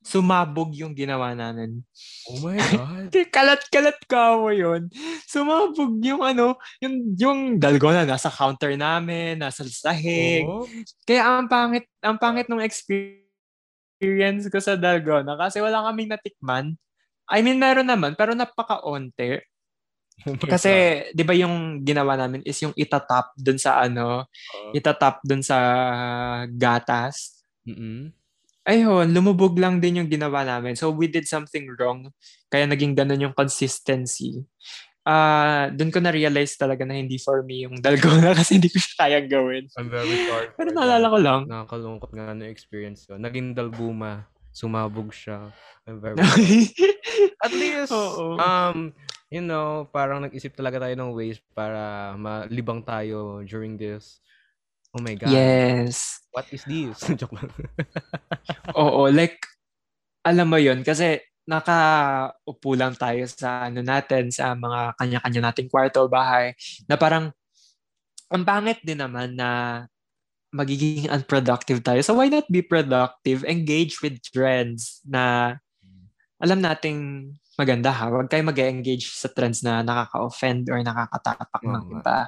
sumabog yung ginawa namin. Oh my God. Kalat-kalat ka mo yun. Sumabog yung ano, yung, yung dalgona nasa counter namin, nasa sahig. Oo. Kaya ang pangit, ang pangit ng experience ko sa dalgona kasi wala kaming natikman. I mean, meron naman, pero napaka-onte. Oh Kasi, di ba yung ginawa namin is yung itatap dun sa ano, God. itatap dun sa gatas. Mm-mm. Ayun, lumubog lang din yung ginawa namin. So, we did something wrong. Kaya naging ganun yung consistency. Ah, doon ko na-realize talaga na hindi for me yung dalgona kasi hindi ko siya kayang gawin. I'm very sorry. Pero naalala ko lang. Nakakalungkot nga na experience ko. Naging dalguma. Sumabog siya. I'm very sorry. At least, Oo. um, you know, parang nag-isip talaga tayo ng ways para malibang tayo during this. Oh my God. yes. What is this? Joke lang. Oo, like, alam mo yun, kasi nakaupo lang tayo sa ano natin, sa mga kanya-kanya nating kwarto o bahay, na parang, ang pangit din naman na magiging unproductive tayo. So why not be productive? Engage with trends na alam nating maganda ha. Huwag kayo mag-engage sa trends na nakaka-offend or nakakatapak ng Oo nga. iba.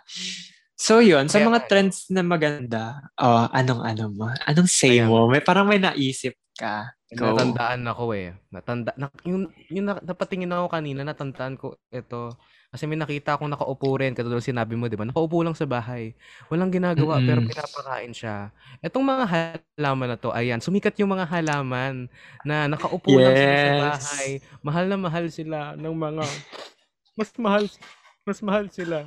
So yun, sa Kaya mga nga, trends na maganda, oh, anong ano mo? Anong say mo? May parang may naisip ka. Go. Natandaan ako eh. Natanda, na, yung, yung na, napatingin ako kanina, natandaan ko ito. Kasi may nakita akong nakaupo rin, katulad sinabi mo, di ba? Nakaupo lang sa bahay. Walang ginagawa, Mm-mm. pero pinapakain siya. Itong mga halaman na to, ayan, sumikat yung mga halaman na nakaupo lang sila sa Yes. bahay. Mahal na mahal sila ng mga, mas mahal, mas mahal sila.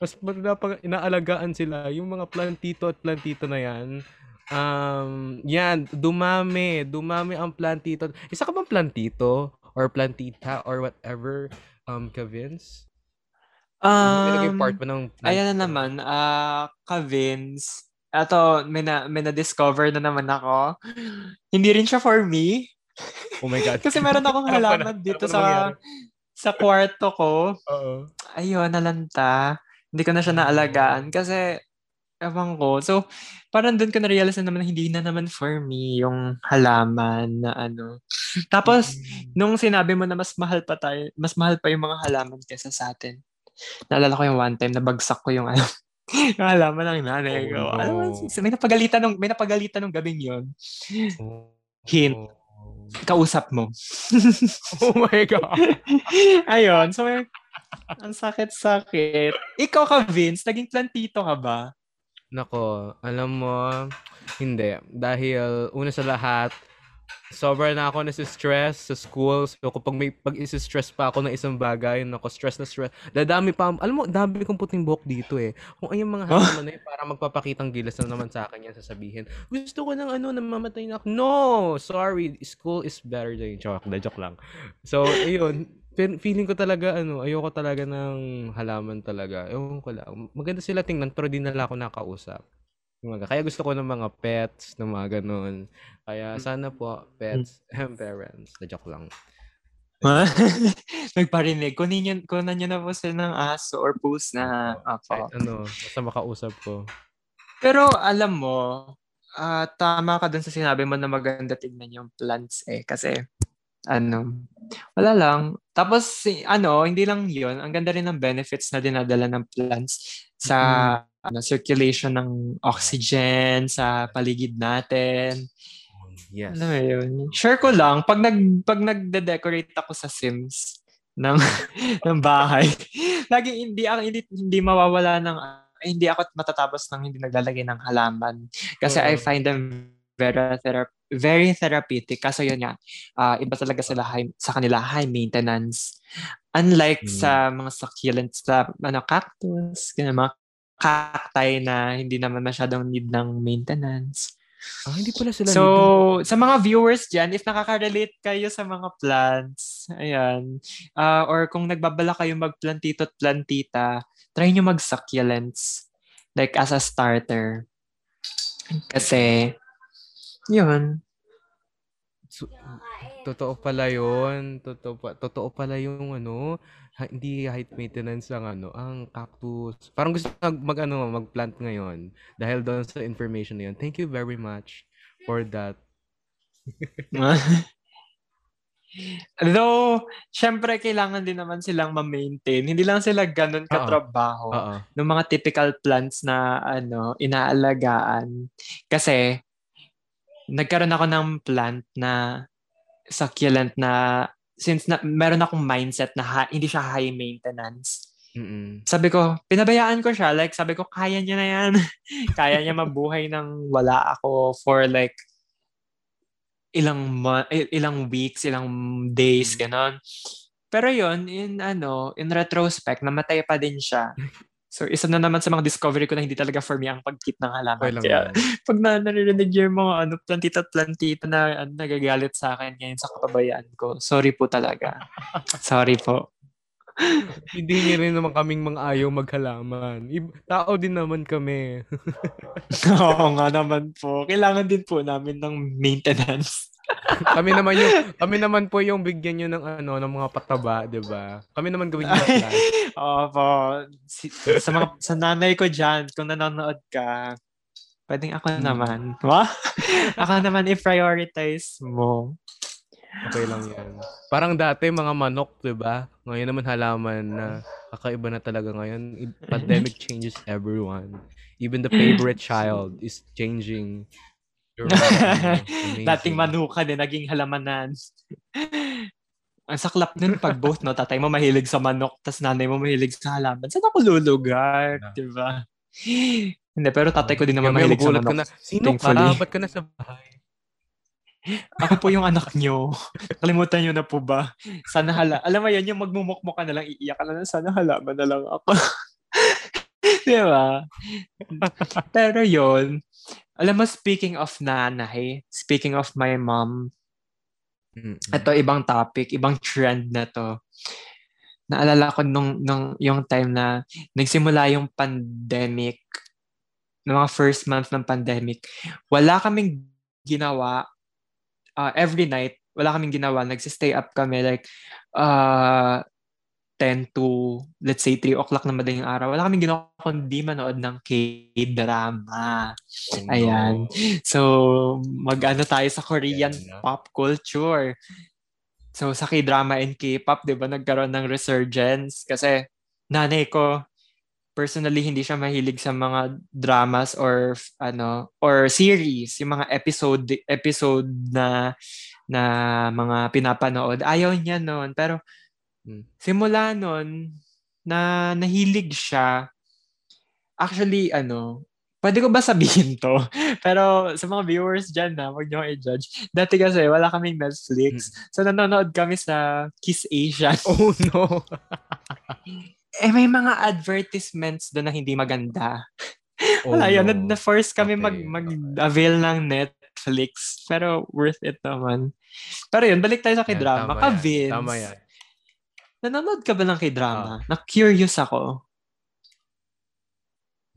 Mas napag, inaalagaan sila. Yung mga plantito at plantito na yan, um, yan, dumami, dumami ang plantito. Isa ka bang plantito? Or plantita? Or whatever, um, Kavins? Um, part mo ng ayan na naman, ah, ka-Vince. Eto, may na, may na-discover na naman ako. Hindi rin siya for me. Oh my God. Kasi meron akong na, halaman dito na sa sa kwarto ko. Oo. Ayun, nalanta. Hindi ko na siya naalagaan kasi ewan ko. So, parang doon ko na-realize na naman na hindi na naman for me yung halaman na ano. Tapos, nung sinabi mo na mas mahal pa tayo, mas mahal pa yung mga halaman kesa sa atin. Naalala ko yung one time, nabagsak ko yung ano, yung halaman ng nanay ko. Oh, Alam mo, no. may napagalitan nung, may napagalitan nung gabing yon Oh. Hint. Kausap mo. Oh my God. Ayun, so may, ang sakit-sakit. Ikaw ka, Vince, naging plantito ka ba? Nako, alam mo, hindi. Dahil una sa lahat, sobra na ako nasi-stress sa school. So kapag may pag stress pa ako ng isang bagay, nako, stress na stress. Dadami pa, alam mo, dami kong puting buhok dito eh. Kung ayun mga Huh? halaman na yun, para magpapakitang gilas na naman sa akin yan sasabihin. Gusto ko ng ano, namamatay na ako. No! Sorry, school is better than joke, na joke lang. So, ayun, feeling ko talaga, ano, ayoko talaga ng halaman talaga. Ewan ko lang. Maganda sila tingnan, pero di nila ako nakausap. Mga- Kaya gusto ko ng mga pets, ng mga ganun. Kaya sana po, pets and parents. Na joke lang. Nagparinig. Kunin nyo, kunan nyo na po sila ng aso or post na Kahit ako. ano, basta makausap ko. Pero alam mo, ah, tama ka dun sa sinabi mo na maganda tignan yung plants eh. Kasi, ano, wala lang. Tapos, ano, hindi lang yun. Ang ganda rin ng benefits na dinadala ng plants sa ano, circulation ng oxygen sa paligid natin. Yes. Ano yun? Share ko lang, pag, nag, pag nagde-decorate ako sa Sims, ng ng bahay. Lagi hindi ako hindi, hindi mawawala ng hindi ako matatapos ng hindi naglalagay ng halaman kasi uh-huh. I find them very therap- very therapeutic kasi yun nga uh, iba talaga sila high, sa kanila high maintenance unlike hmm. sa mga succulents sa ano cactus ganyan mga cacti na hindi naman masyadong need ng maintenance Ah, hindi pala sila So, need. sa mga viewers dyan, if nakaka-relate kayo sa mga plants, ayan, uh, or kung nagbabala kayo mag-plantito at plantita, try nyo mag-succulents, like as a starter. Kasi, yun. So, totoo pala yun. Totoo, pa, totoo pala yung ano, ha, hindi height maintenance ang ano, ang cactus. Parang gusto mag, mag ano, mag-plant ngayon dahil doon sa information na yun. Thank you very much for that. Though, syempre, kailangan din naman silang ma-maintain. Hindi lang sila ganun katrabaho Uh-oh. ng mga typical plants na ano inaalagaan. Kasi, nagkaroon ako ng plant na succulent na since na, meron akong mindset na ha, hindi siya high maintenance. Mm-mm. Sabi ko, pinabayaan ko siya. Like, sabi ko, kaya niya na yan. kaya niya mabuhay ng wala ako for like ilang mo- ilang weeks, ilang days, mm-hmm. ganon. Pero yon in ano, in retrospect, namatay pa din siya. So, isa na naman sa mga discovery ko na hindi talaga for me ang pag-keep ng halaman. Okay Kaya, pag na naririnig yung mga ano, plantita plantita na ano, nagagalit sa akin ngayon sa kapabayaan ko, sorry po talaga. sorry po. hindi niya rin naman kaming mga ayaw maghalaman. Tao din naman kami. Oo nga naman po. Kailangan din po namin ng maintenance kami naman yung kami naman po yung bigyan niyo ng ano ng mga pataba, 'di ba? Kami naman gawin niyo. Opo. Si, sa mga sa nanay ko diyan, kung nanonood ka, pwedeng ako hmm. naman. Wa? ako naman i-prioritize mo. Okay lang yan. Parang dati mga manok, 'di ba? Ngayon naman halaman na kakaiba na talaga ngayon. Pandemic changes everyone. Even the favorite child is changing Dating manuka din, naging halamanan. Ang saklap nun pag both, no? Tatay mo mahilig sa manok, tas nanay mo mahilig sa halaman. Saan ako lulugar? Yeah. Diba? Hindi, pero tatay ko din naman yeah, mahilig sa manok. Ka na, Sino ka? Ba't ka na sa bahay? Ako po yung anak nyo. Kalimutan nyo na po ba? Sana hala. Alam mo yan, yung magmumukmuk ka na lang, iiyak ka na lang, sana halaman na lang ako. Di ba? Pero yon alam mo, speaking of nanay, speaking of my mom, mm-hmm. ito ibang topic, ibang trend na to. Naalala ko nung, nung yung time na nagsimula yung pandemic, ng mga first month ng pandemic, wala kaming ginawa uh, every night, wala kaming ginawa. Nagsistay up kami like uh, 10 to, let's say, 3 o'clock na madaling araw, wala kaming ginawa kundi manood ng K-drama. Oh, Ayan. So, mag-ano tayo sa Korean yeah, pop culture. So, sa K-drama and K-pop, di ba, nagkaroon ng resurgence. Kasi, nanay ko, personally, hindi siya mahilig sa mga dramas or, ano, or series, yung mga episode, episode na, na mga pinapanood. Ayaw niya noon. Pero. Simula nun, na nahilig siya. Actually, ano, pwede ko ba sabihin to? Pero sa mga viewers dyan na, huwag nyo i-judge. Dati kasi wala kaming Netflix. Hmm. So nanonood kami sa Kiss Asia. Oh no! eh may mga advertisements doon na hindi maganda. Oh, wala, no. yun. Na-force kami okay. mag, mag-avail ng Netflix. Pero worth it naman. Pero yun, balik tayo sa k-drama. Tama, Yan. Tama yan. Nanonood ka ba ng k-drama? Oh. Na-curious ako.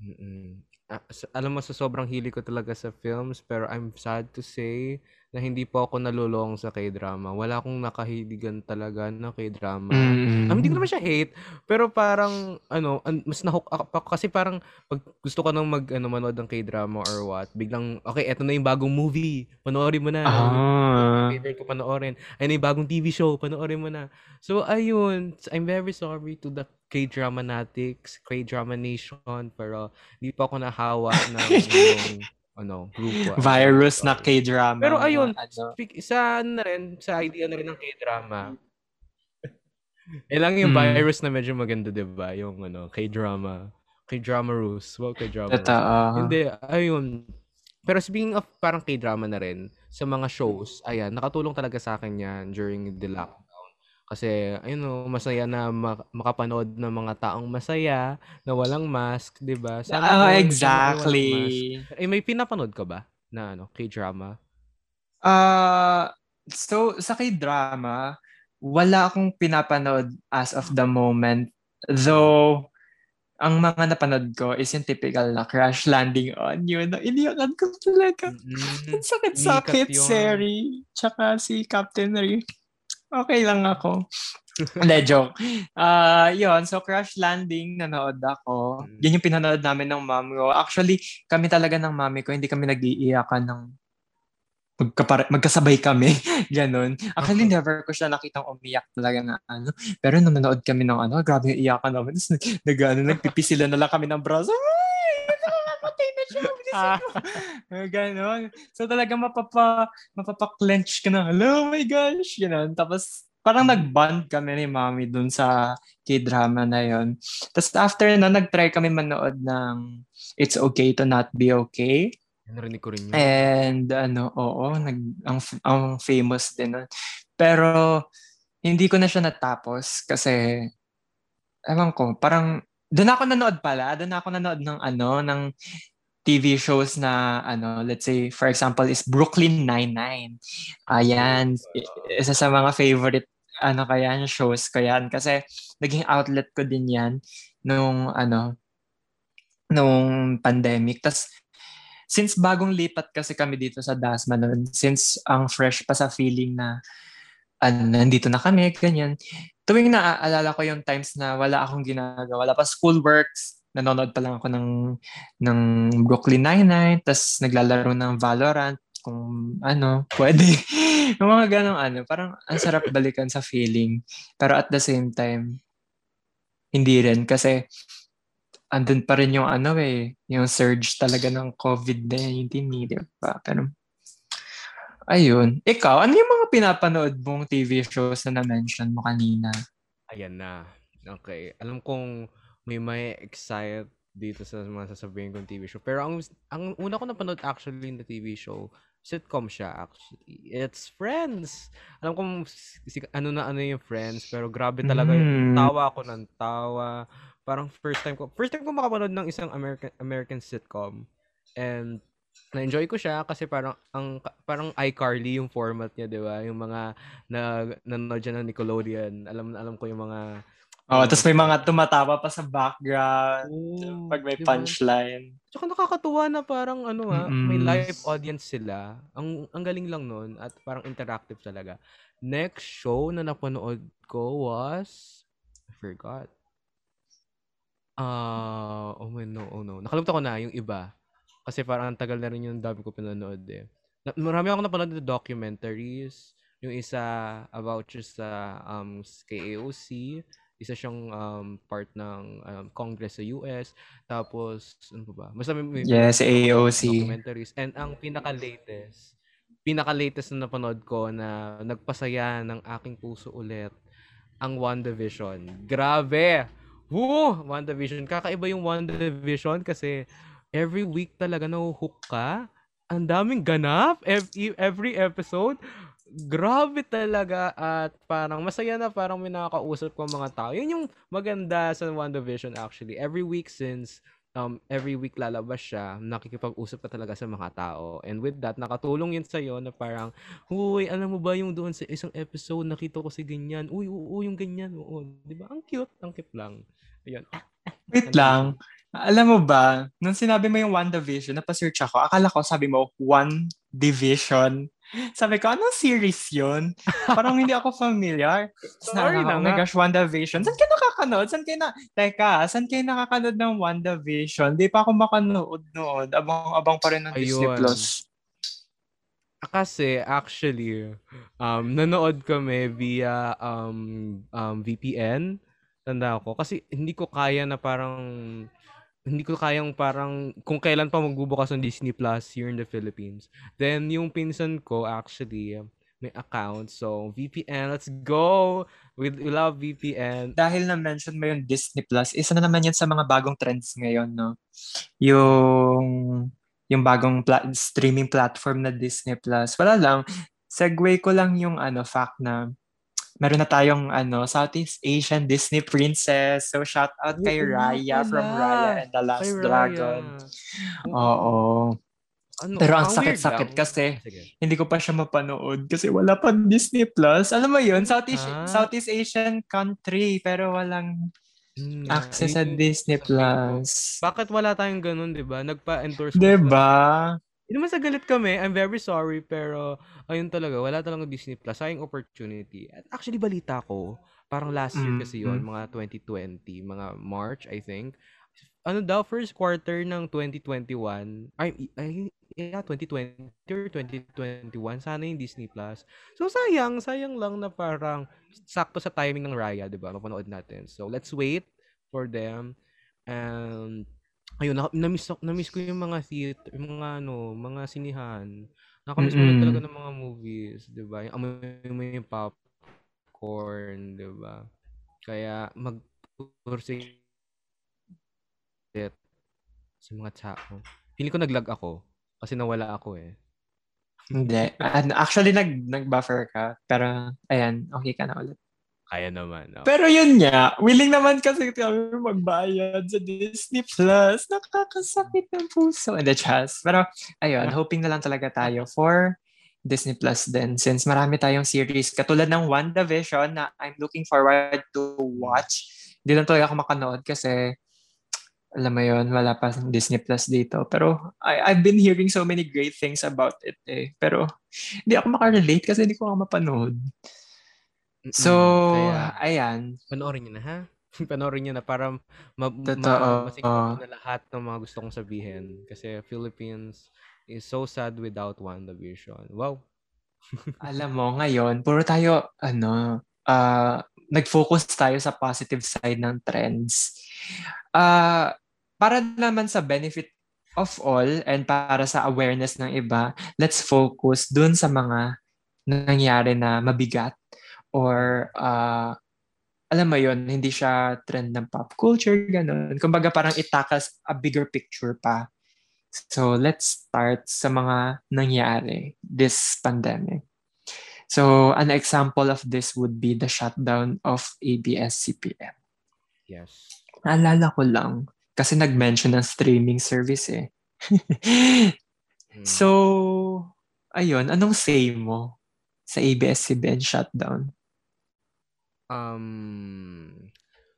Mm-mm. Uh, alam mo, sa sobrang hili ko talaga sa films, pero I'm sad to say na hindi po ako nalulong sa K-drama. Wala akong nakahiligan talaga na K-drama. Mm. Um, hindi ko naman siya hate, pero parang, ano, mas nahook ako kasi parang pag gusto ko nang mag, ano, manood ng K-drama or what, biglang, okay, eto na yung bagong movie, panoorin mo na. Ah. Favorite ko panoorin. Ayun na yung bagong TV show, panoorin mo na. So, ayun, I'm very sorry to the K-drama natics, K-drama nation, pero hindi pa ako nahawa ng yung, ano, grupo. Virus na K-drama. Pero ayun, ano. speak, isa na rin, sa idea na rin ng K-drama. Eh lang yung mm. virus na medyo maganda, 'di ba? Yung ano, K-drama. K-drama rules. Well, K-drama. Totoo. Hindi, ayun. Pero speaking of parang K-drama na rin, sa mga shows, ayan, nakatulong talaga sa akin yan during the lockdown. Kasi, ayun o, masaya na makapanood ng mga taong masaya na walang mask, di ba? Sana uh, exactly. Eh, may pinapanood ka ba na ano, K-drama? Uh, so, sa K-drama, wala akong pinapanood as of the moment. Though, ang mga napanood ko is yung typical na crash landing on you. Na iniyakan ko talaga. Mm-hmm. sakit-sakit, Seri. Tsaka si Captain Ray. Okay lang ako. Hindi, joke. Uh, yun, so Crash Landing, nanood ako. Mm. Yun yung pinanood namin ng mom ko. Actually, kami talaga ng mami ko, hindi kami nag-iiyakan ng magkapare- magkasabay kami. Ganon. Actually, uh-huh. never ko siya nakitang umiyak talaga na ano. Pero nung nanood kami ng ano, grabe yung iyakan namin. Tapos nag, ano, nagpipi sila na lang kami ng braso. Ay! Nakakapatay na siya. Ah. Ganon. So talaga mapapa, mapapa-clench ka na. Hello, oh my gosh. Ganon. Tapos parang nag-bond kami ni mami dun sa K-drama na yon. Tapos after na, nag-try kami manood ng It's Okay to Not Be Okay. Narinig ko rin yun. And ano, oo, nag, ang, ang famous din nun. Pero hindi ko na siya natapos kasi ewan ko, parang doon ako nanood pala, doon ako nanood ng ano, ng TV shows na ano, let's say for example is Brooklyn Nine-Nine. Ayan, isa sa mga favorite ano kaya shows ko yan kasi naging outlet ko din yan nung ano nung pandemic. Tapos since bagong lipat kasi kami dito sa Dasma noon, since ang fresh pa sa feeling na ano, nandito na kami, ganyan. Tuwing naaalala ko yung times na wala akong ginagawa, wala pa school works, nanonood pa lang ako ng, ng Brooklyn Nine-Nine, tapos naglalaro ng Valorant, kung ano, pwede. yung mga ganong ano, parang ang sarap balikan sa feeling. Pero at the same time, hindi rin kasi andun pa rin yung ano eh, yung surge talaga ng COVID-19, di ba? Pero, ayun. Ikaw, ano yung mga pinapanood mong TV shows na na-mention mo kanina? Ayan na. Okay. Alam kong may may excite dito sa mga sasabihin kong TV show. Pero ang, ang una ko napanood actually the TV show, sitcom siya actually. It's Friends. Alam kong ano na ano yung Friends, pero grabe talaga. Mm. Tawa ako ng tawa parang first time ko, first time ko makapanood ng isang American American sitcom. And na-enjoy ko siya kasi parang ang parang iCarly yung format niya, 'di ba? Yung mga na nanonood ng Nickelodeon. Alam alam ko yung mga Oh, uh, tapos may mga tumatawa pa sa background oh, pag may diba? punchline. Tsaka nakakatuwa na parang ano ah, mm-hmm. may live audience sila. Ang ang galing lang noon at parang interactive talaga. Next show na napanood ko was I forgot. Ah, oh my no, oh no. Nakalimutan ko na yung iba. Kasi parang ang tagal na rin yung dami ko pinanood eh. Na, marami akong napanood na documentaries. Yung isa about just sa um, KAOC. Isa siyang um, part ng um, Congress sa US. Tapos, ano ba ba? Basta may, may yes, AOC. Documentaries. And ang pinaka-latest, pinaka-latest na napanood ko na nagpasaya ng aking puso ulit, ang WandaVision. Grabe! Woo! WandaVision. Kakaiba yung WandaVision kasi every week talaga na-hook ka. Ang daming ganap. Every, every episode. Grabe talaga at parang masaya na parang may nakakausap ko mga tao. Yun yung maganda sa WandaVision actually. Every week since um, every week lalabas siya, nakikipag-usap ka talaga sa mga tao. And with that, nakatulong yun sa'yo na parang, Uy, alam mo ba yung doon sa isang episode, nakita ko si ganyan. Uy, oo, yung ganyan. Oo, di ba? Ang cute. Ang cute lang. Ayun. Wait lang. Alam mo ba, nung sinabi mo yung WandaVision, napasearch ako, akala ko sabi mo, One Division. Sabi ko, anong series yun? Parang hindi ako familiar. Sorry na, oh my gosh, WandaVision. Saan kayo nakakanood? Saan kayo na... Teka, saan kayo nakakanood ng WandaVision? Di pa ako makanood noon. Abang-abang pa rin ng Ayun. Disney Plus. Kasi, actually, um, nanood kami via um, um, VPN. Tanda ko. Kasi hindi ko kaya na parang hindi ko kayang parang kung kailan pa magbubukas ng Disney Plus here in the Philippines. Then yung pinsan ko actually may account. So, VPN, let's go! We, we love VPN. Dahil na-mention mo yung Disney Plus, isa na naman yan sa mga bagong trends ngayon, no? Yung yung bagong pla- streaming platform na Disney Plus. Wala lang, segue ko lang yung ano fact na meron na tayong ano Southeast Asian Disney princess. So shout out kay Raya from Raya and the Last Dragon. Oo. Ano, Pero ang sakit-sakit kasi Sige. hindi ko pa siya mapanood kasi wala pa Disney Plus. Alam mo yun, Southeast, ah. Southeast Asian country pero walang mm, access sa Disney Plus. Bakit wala tayong ganun, 'di ba? Nagpa-endorse 'Di ba? Hindi naman sa galit kami. I'm very sorry pero ayun talaga, wala talaga Disney Plus. Sayang opportunity. At actually balita ko, parang last year kasi mm-hmm. 'yon, mga 2020, mga March I think ano daw, first quarter ng 2021, ay, ay yeah, 2020 or 2021, sana yung Disney Plus. So, sayang, sayang lang na parang sakto sa timing ng Raya, di ba? Mapanood natin. So, let's wait for them. And, ayun, na, na-miss, na-miss ko yung mga theater, yung mga, ano, mga sinihan. Nakamiss mm-hmm. talaga ng mga movies, di ba? Yung amoy mo yung popcorn, di ba? Kaya, mag-pursige it sa mga tao. Feeling ko naglag ako kasi nawala ako eh. Hindi. Actually, nag, nag-buffer ka. Pero, ayan, okay ka na ulit. Kaya naman. No? Pero yun nga, willing naman kasi kami magbayad sa Disney Plus. Nakakasakit ng puso. And the chest. Pero, ayun, hoping na lang talaga tayo for Disney Plus din since marami tayong series katulad ng WandaVision na I'm looking forward to watch. Hindi lang talaga ako makanood kasi alam mo yon wala pa Disney Plus dito. Pero I, I've been hearing so many great things about it eh. Pero hindi ako makarelate kasi hindi ko nga mapanood. So, Kaya, ayan. Panoorin niyo na ha? panoorin niyo na para ma- ma- masiguro na lahat ng mga gusto kong sabihin. Kasi Philippines is so sad without WandaVision. Wow. alam mo, ngayon, puro tayo, ano, uh, nag-focus tayo sa positive side ng trends. Uh, para naman sa benefit of all and para sa awareness ng iba, let's focus dun sa mga nangyari na mabigat or uh, alam mo yon hindi siya trend ng pop culture, ganun. Kumbaga parang itakas a bigger picture pa. So let's start sa mga nangyari this pandemic. So an example of this would be the shutdown of ABS-CBN. Yes. Naalala ko lang, kasi nag-mention ng streaming service eh. hmm. So, ayun, anong say mo sa ABS-CBN shutdown? Um,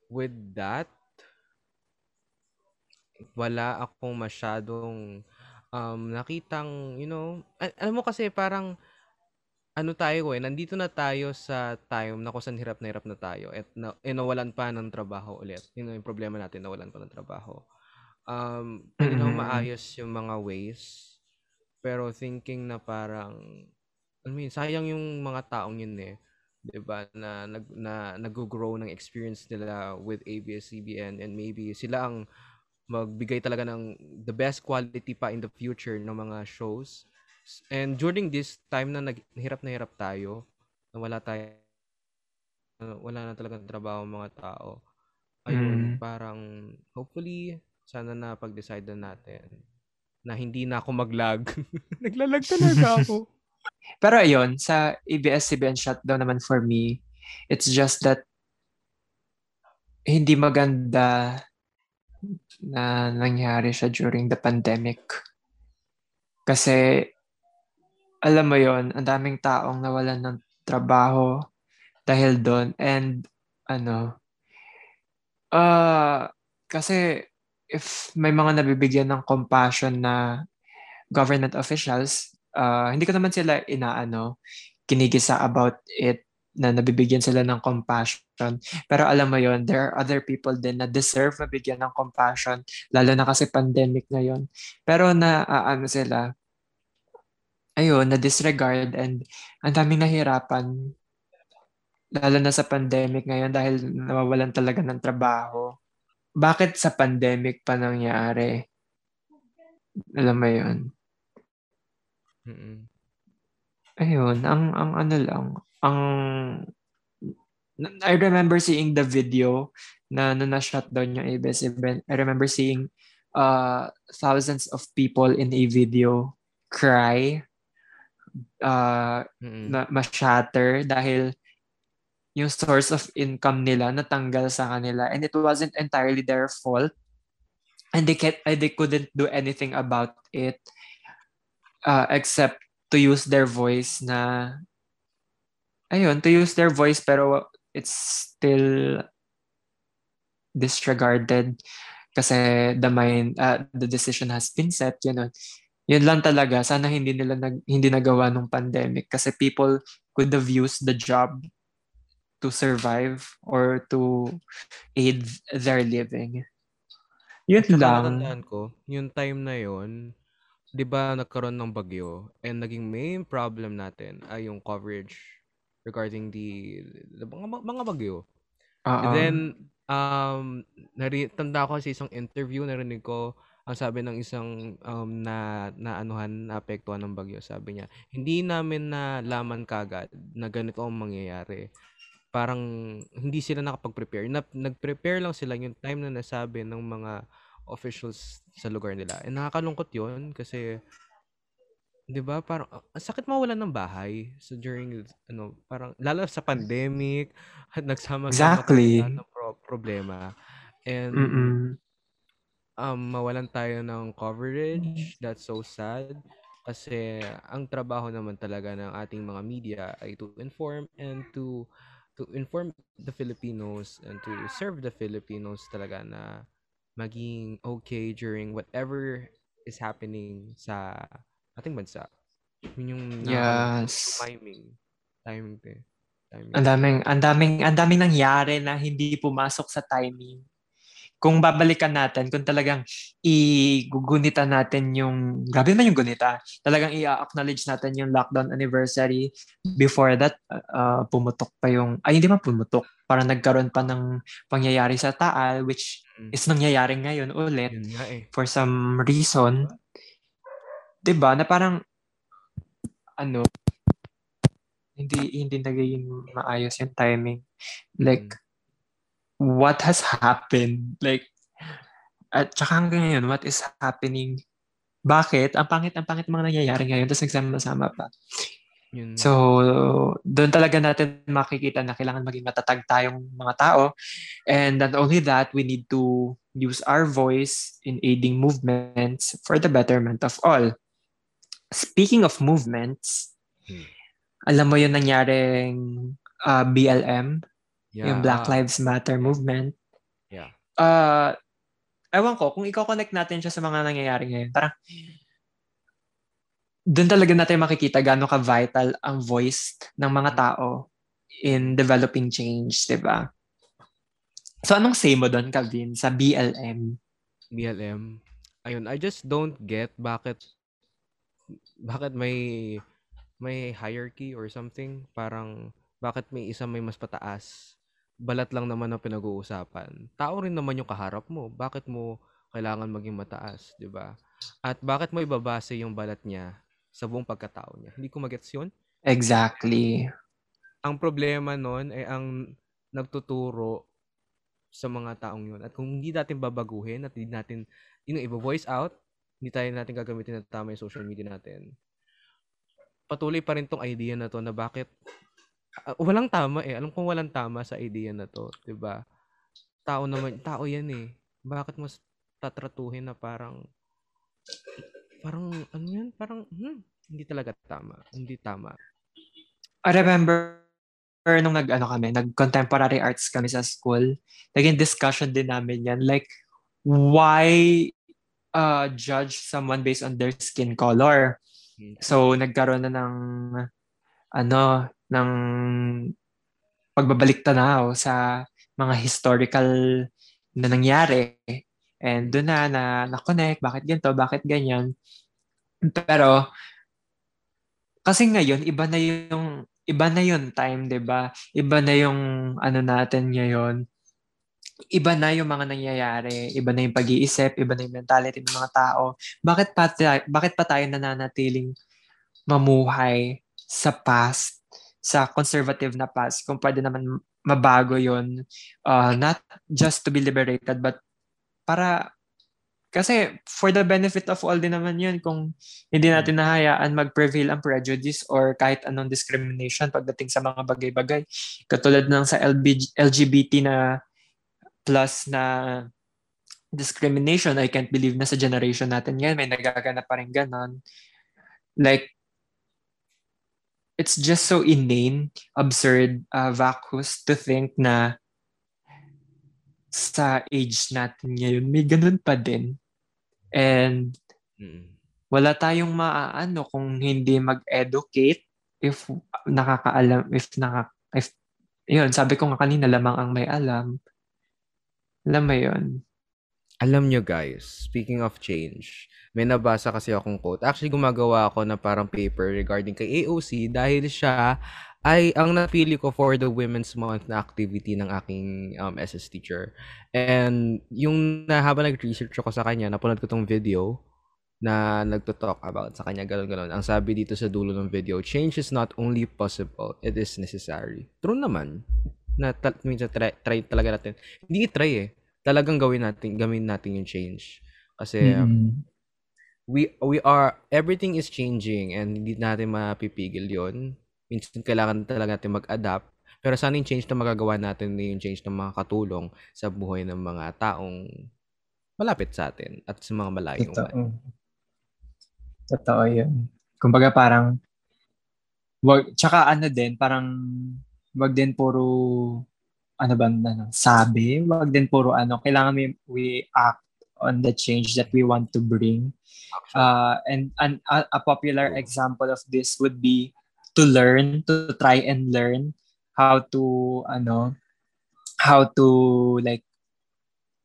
with that, wala akong masyadong um, nakitang, you know, al- alam mo kasi parang ano tayo eh, nandito na tayo sa time na kung saan hirap na hirap na tayo at na, eh, nawalan pa ng trabaho ulit. Yun yung problema natin, nawalan pa ng trabaho. Um, pwede mm-hmm. maayos yung mga ways, pero thinking na parang, I mean, sayang yung mga taong yun eh. 'Di ba na nag na nag-grow ng experience nila with ABS-CBN and maybe sila ang magbigay talaga ng the best quality pa in the future ng mga shows And during this time na naghirap na hirap tayo, na wala tayo, wala na talaga trabaho mga tao. Ayun, mm. parang hopefully sana na pag-decide na natin na hindi na ako mag-lag. Naglalag talaga ako. Pero ayun, sa ABS-CBN shutdown naman for me, it's just that hindi maganda na nangyari siya during the pandemic. Kasi alam mo yon ang daming taong nawalan ng trabaho dahil doon. And ano, uh, kasi if may mga nabibigyan ng compassion na government officials, uh, hindi ko naman sila inaano, kinigisa about it na nabibigyan sila ng compassion. Pero alam mo yon there are other people din na deserve mabigyan ng compassion, lalo na kasi pandemic ngayon. Pero na uh, ano sila, ayun, na-disregard and ang daming nahirapan. Lalo na sa pandemic ngayon dahil nawawalan talaga ng trabaho. Bakit sa pandemic pa nangyari? Alam mo yun? Mm-mm. Ayun, ang ang ano lang, ang I remember seeing the video na na na-shut down yung ABS-CBN. I remember seeing uh, thousands of people in a video cry uh, Mm-mm. na ma-shatter dahil yung source of income nila natanggal sa kanila and it wasn't entirely their fault and they can't, they couldn't do anything about it uh, except to use their voice na ayun to use their voice pero it's still disregarded kasi the mind uh, the decision has been set you know. Yun lang talaga sana hindi nila nag, hindi nagawa nung pandemic kasi people could have used the job to survive or to aid their living. Yun At lang. ko, yung time na yon, 'di ba nagkaroon ng bagyo and naging main problem natin ay yung coverage regarding the, the mga, mga bagyo. Oo. And then um nari tanda ko sa isang interview narinig ko ang sabi ng isang um, na na anuhan naapektuhan ng bagyo sabi niya hindi namin nalaman kagad na ganito ang mangyayari parang hindi sila nakapag-prepare na, nag-prepare lang sila yung time na nasabi ng mga officials sa lugar nila. And nakakalungkot yun kasi 'di ba parang ang sakit mawalan ng bahay. So during ano parang lalo sa pandemic nagsama-sama Exactly. tayo ng pro- problema. And Mm-mm. um mawalan tayo ng coverage. That's so sad. Kasi ang trabaho naman talaga ng ating mga media ay to inform and to to inform the Filipinos and to serve the Filipinos talaga na maging okay during whatever is happening sa ating bansa. Yun yung. Yes. timing. Timing to eh. Timing. Ang daming, ang daming, ang daming nangyari na hindi pumasok sa timing. Kung babalikan natin, kung talagang igugunitan natin yung, grabe naman yung gunita, talagang i-acknowledge natin yung lockdown anniversary. Before that, uh, pumutok pa yung, ay hindi man pumutok, parang nagkaroon pa ng pangyayari sa Taal, which Mm. is nangyayari ngayon ulit nga eh. for some reason. 'Di ba? Na parang ano hindi hindi naging maayos yung timing. Like what has happened? Like at saka hanggang ngayon, what is happening? Bakit? Ang pangit, ang pangit mga nangyayari ngayon, tapos nagsama-sama pa. Yun. So, doon talaga natin makikita na kailangan maging matatag tayong mga tao. And not only that, we need to use our voice in aiding movements for the betterment of all. Speaking of movements, Hmm. alam mo yung nangyaring uh, BLM, yeah. yung Black Lives Matter movement. Yeah. Uh, ewan ko, kung i-connect natin siya sa mga nangyayari ngayon, parang doon talaga natin makikita gaano ka-vital ang voice ng mga tao in developing change, di ba? So, anong say mo doon, Kavin, sa BLM? BLM. Ayun, I just don't get bakit bakit may may hierarchy or something. Parang bakit may isa may mas pataas. Balat lang naman ang pinag-uusapan. Tao rin naman yung kaharap mo. Bakit mo kailangan maging mataas, 'di ba? At bakit mo ibabase yung balat niya sa buong pagkatao niya? Hindi ko magets 'yun. Exactly. Ang problema noon ay ang nagtuturo sa mga taong yun. At kung hindi natin babaguhin at hindi natin, yun, i-voice out, hindi tayo natin gagamitin na tama yung social media natin, patuloy pa rin tong idea na to na bakit ah, walang tama eh. Alam kong walang tama sa idea na to, 'di ba? Tao naman, tao 'yan eh. Bakit mas tatratuhin na parang parang ano 'yan? Parang hmm, hindi talaga tama. Hindi tama. I remember nung nag ano kami, nag contemporary arts kami sa school, naging discussion din namin yan. Like, why uh, judge someone based on their skin color? So, nagkaroon na ng ano, ng pagbabalik tanaw sa mga historical na nangyari. And doon na, na, na-connect, bakit ganito, bakit ganyan. Pero, kasi ngayon, iba na yung, iba na yung time, 'di ba Iba na yung, ano natin ngayon. Iba na yung mga nangyayari, iba na yung pag-iisip, iba na yung mentality ng mga tao. Bakit pa, bakit pa tayo nananatiling mamuhay sa past, sa conservative na past, kung pwede naman mabago yon uh, not just to be liberated, but para kasi for the benefit of all din naman yun kung hindi natin nahayaan mag-prevail ang prejudice or kahit anong discrimination pagdating sa mga bagay-bagay. Katulad ng sa LB, LGBT na plus na discrimination, I can't believe na sa generation natin ngayon may nagaganap pa rin ganon. Like, it's just so inane, absurd, uh, vacuous to think na sa age natin ngayon, may ganun pa din. And wala tayong maaano kung hindi mag-educate if nakakaalam, if naka, if, yun, sabi ko nga kanina, lamang ang may alam. Alam mo yun. Alam nyo guys, speaking of change, may nabasa kasi akong quote. Actually, gumagawa ako na parang paper regarding kay AOC dahil siya ay ang napili ko for the Women's Month na activity ng aking um, SS teacher. And yung na habang nag-research ako sa kanya, napanood ko tong video na nagto-talk about sa kanya galon-galon. Ang sabi dito sa dulo ng video, change is not only possible, it is necessary. True naman. Na ta- minsan try, try talaga natin. Hindi i-try eh. Talagang gawin natin, gawin natin yung change. Kasi mm-hmm. we we are everything is changing and hindi natin mapipigil 'yon minsan kailangan talaga natin mag-adapt. Pero sana yung change na magagawa natin yung change na makakatulong sa buhay ng mga taong malapit sa atin at sa mga malayong Totoo. man. Totoo yun. Kumbaga parang wag, tsaka ano din, parang wag din puro ano ba ano, sabi, wag din puro ano, kailangan we, we act on the change that we want to bring. Uh, and an, a, a popular example of this would be to learn, to try and learn how to, ano, how to, like,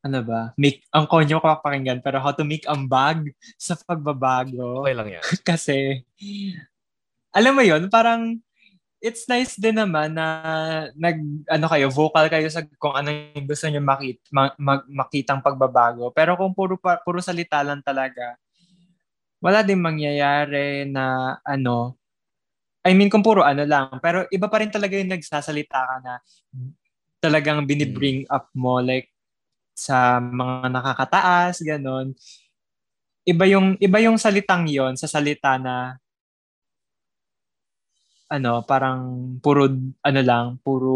ano ba, make, ang konyo ko pakinggan, pero how to make ambag sa pagbabago. Okay lang yan. Kasi, alam mo yon parang, it's nice din naman na nag ano kayo vocal kayo sa kung ano yung gusto niyo makita ma, mag, makitang pagbabago pero kung puro puro salita lang talaga wala din mangyayari na ano I mean, kung puro ano lang. Pero iba pa rin talaga yung nagsasalita ka na talagang binibring up mo like sa mga nakakataas, ganon. Iba yung iba yung salitang yon sa salita na ano, parang puro ano lang, puro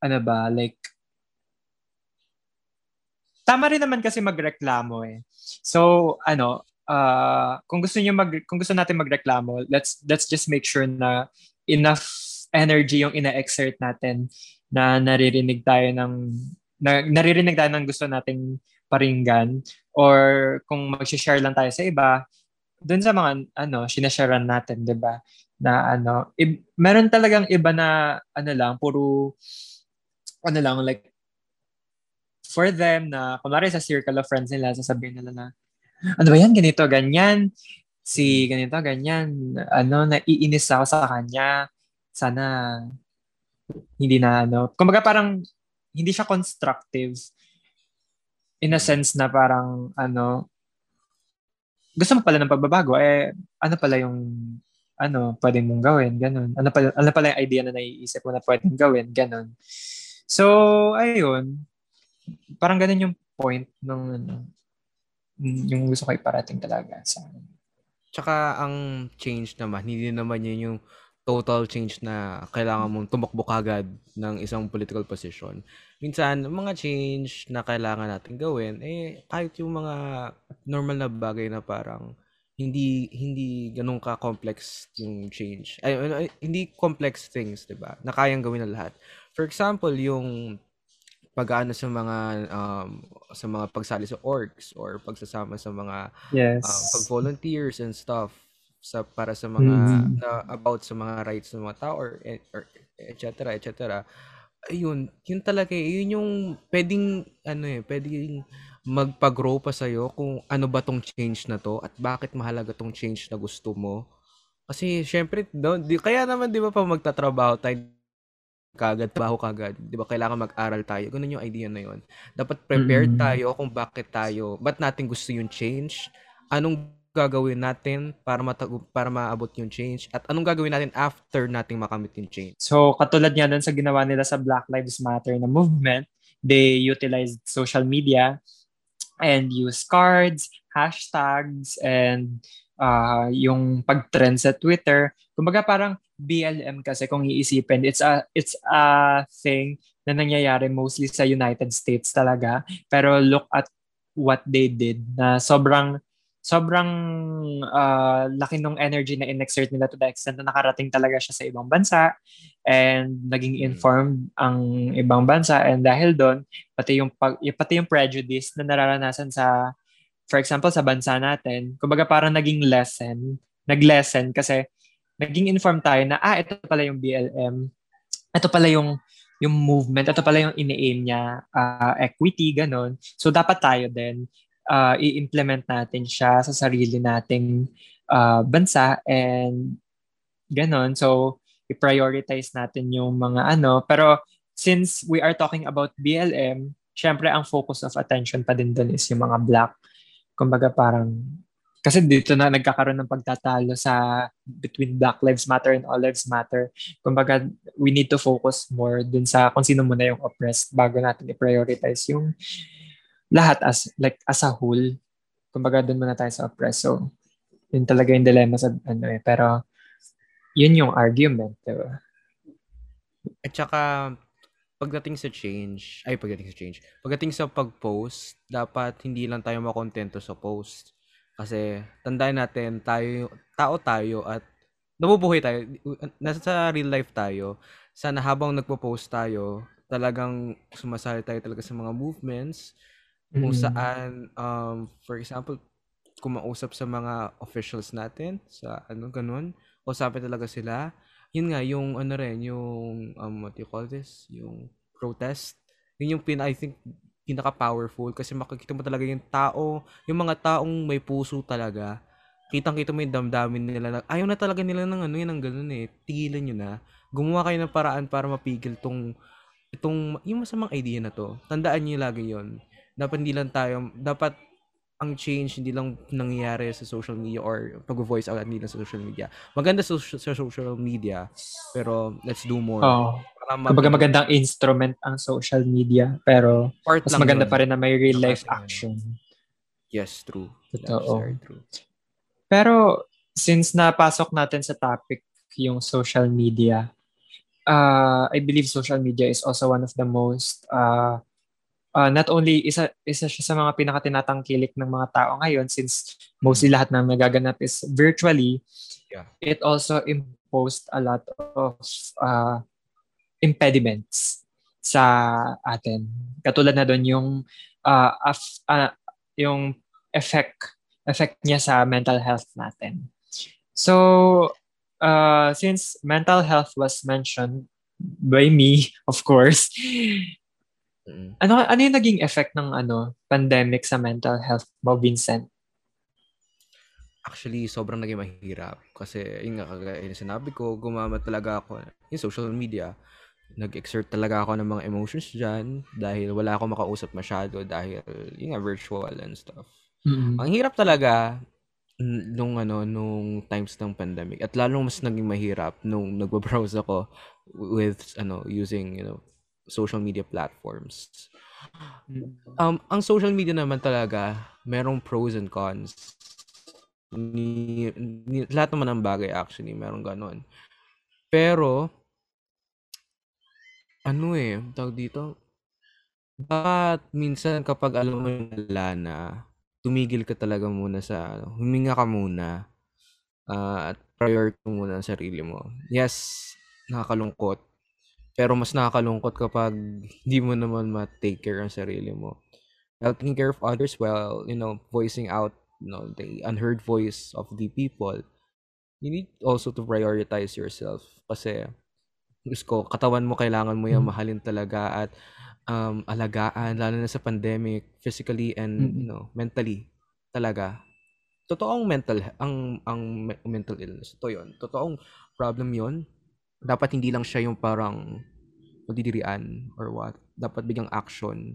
ano ba, like tama rin naman kasi magreklamo eh. So, ano, uh, kung gusto niyo mag kung gusto natin magreklamo, let's let's just make sure na enough energy yung ina-exert natin na naririnig tayo ng na, naririnig tayo ng gusto nating paringgan or kung mag-share lang tayo sa iba doon sa mga ano sinasharean natin 'di ba? Na ano i- meron talagang iba na ano lang puro ano lang like for them na kunwari sa circle of friends nila sasabihin nila na ano ba yan, ganito, ganyan, si ganito, ganyan, ano, naiinis ako sa kanya, sana hindi na ano, kumbaga parang hindi siya constructive. In a sense na parang ano gusto mo pala ng pagbabago eh ano pala yung ano pwedeng mong gawin ganun. Ano pala ano pala yung idea na naiisip mo na pwedeng gawin ganun. So ayun. Parang ganun yung point ng ano yung gusto ko iparating talaga sa akin. Tsaka ang change naman, hindi naman yun yung total change na kailangan mong tumakbo kagad ng isang political position. Minsan, mga change na kailangan natin gawin, eh, kahit yung mga normal na bagay na parang hindi hindi ganun ka complex yung change. Ay, ay hindi complex things, 'di ba? Na kayang gawin ng lahat. For example, yung pag-aano sa mga um, sa mga pagsali sa orgs or pagsasama sa mga yes. um, pag-volunteers and stuff sa para sa mga mm-hmm. na, about sa mga rights ng mga tao or, or etc etc ayun yun talaga eh, yun yung pwedeng ano eh pwedeng magpa-grow pa sa iyo kung ano ba tong change na to at bakit mahalaga tong change na gusto mo kasi syempre do, di, kaya naman di ba pa magtatrabaho tayo kagad, trabaho kagad. 'Di ba? Kailangan mag-aral tayo. Ganun yung idea na 'yon. Dapat prepared mm-hmm. tayo kung bakit tayo, ba't natin gusto yung change, anong gagawin natin para matag- para maabot yung change at anong gagawin natin after nating makamit yung change. So, katulad nga dun sa ginawa nila sa Black Lives Matter na movement, they utilized social media and use cards, hashtags, and uh, yung pag-trend sa Twitter. Kumbaga parang BLM kasi kung iisipin, it's a, it's a thing na nangyayari mostly sa United States talaga. Pero look at what they did na sobrang sobrang uh, laki ng energy na inexert nila to the extent na nakarating talaga siya sa ibang bansa and naging hmm. informed ang ibang bansa. And dahil doon pati yung pag, pati yung prejudice na nararanasan sa for example sa bansa natin kumbaga parang naging lesson nag-lesson kasi naging informed tayo na ah ito pala yung BLM ito pala yung yung movement. Ito pala yung ini-aim niya uh, equity ganon. So dapat tayo din uh, i-implement natin siya sa sarili nating uh, bansa and ganon. So, i-prioritize natin yung mga ano. Pero since we are talking about BLM, syempre ang focus of attention pa din doon is yung mga black. Kumbaga parang, kasi dito na nagkakaroon ng pagtatalo sa between Black Lives Matter and All Lives Matter. Kumbaga, we need to focus more dun sa kung sino muna yung oppressed bago natin i-prioritize yung lahat as like as a whole. Kumbaga doon muna tayo sa oppressed. So, yun talaga yung dilemma sa ano eh. Pero, yun yung argument, di? At saka, pagdating sa change, ay pagdating sa change, pagdating sa pag-post, dapat hindi lang tayo makontento sa post. Kasi, tandaan natin, tayo, tao tayo at nabubuhay tayo, nasa real life tayo, sana habang nagpo-post tayo, talagang sumasali tayo talaga sa mga movements, kung mm. saan, um, for example, kumausap sa mga officials natin, sa ano, ganun, usapin talaga sila. Yun nga, yung ano rin, yung, um, what do you call this? Yung protest. Yun yung pin, I think, pinaka-powerful kasi makikita mo talaga yung tao, yung mga taong may puso talaga. Kitang-kita mo yung damdamin nila. Na, ayaw na talaga nila ng ano yun, ng ganun eh. Tigilan nyo na. Gumawa kayo ng paraan para mapigil tong itong yung masamang idea na to. Tandaan niyo lagi 'yon dapat hindi lang tayo, dapat ang change hindi lang nangyayari sa social media or pag-voice out hindi lang sa social media. Maganda sa, sa social media, pero let's do more. Oh. Kumbaga magandang instrument ang social media, pero Part mas maganda yun. pa rin na may real life action. Yes, true. Totoo. Yes, true. Pero since napasok natin sa topic yung social media, uh, I believe social media is also one of the most uh, uh, not only isa isa siya sa mga pinakatinatangkilik ng mga tao ngayon since mostly lahat ng nagaganap is virtually yeah. it also imposed a lot of uh, impediments sa atin. Katulad na doon yung uh, af, uh, yung effect effect niya sa mental health natin. So uh, since mental health was mentioned by me of course Mm. Ano ano yung naging effect ng ano pandemic sa mental health mo, Vincent? Actually, sobrang naging mahirap. Kasi, yun nga, kagaya yung sinabi ko, gumamit talaga ako yung social media. Nag-exert talaga ako ng mga emotions dyan dahil wala akong makausap masyado dahil yung nga, virtual and stuff. Mm-hmm. Ang hirap talaga nung ano nung times ng pandemic at lalong mas naging mahirap nung nagbo-browse ako with ano using you know social media platforms. Mm. Um, ang social media naman talaga, merong pros and cons. Ni, ni, lahat naman ng bagay actually, merong ganon. Pero, ano eh, tawag dito, bakit minsan kapag alam mo yung na, tumigil ka talaga muna sa, huminga ka muna, uh, at priority muna ang sarili mo. Yes, nakakalungkot. Pero mas nakakalungkot kapag hindi mo naman ma-take care ang sarili mo. Taking care of others while, you know, voicing out, you know, the unheard voice of the people. You need also to prioritize yourself. Kasi, gusto ko, katawan mo, kailangan mo yung hmm. mahalin talaga at um, alagaan, lalo na sa pandemic, physically and, mm-hmm. you know, mentally talaga. Totoong mental, ang, ang mental illness. Ito yun. Totoong problem yon dapat hindi lang siya yung parang magdidirian or what. Dapat bigyang action.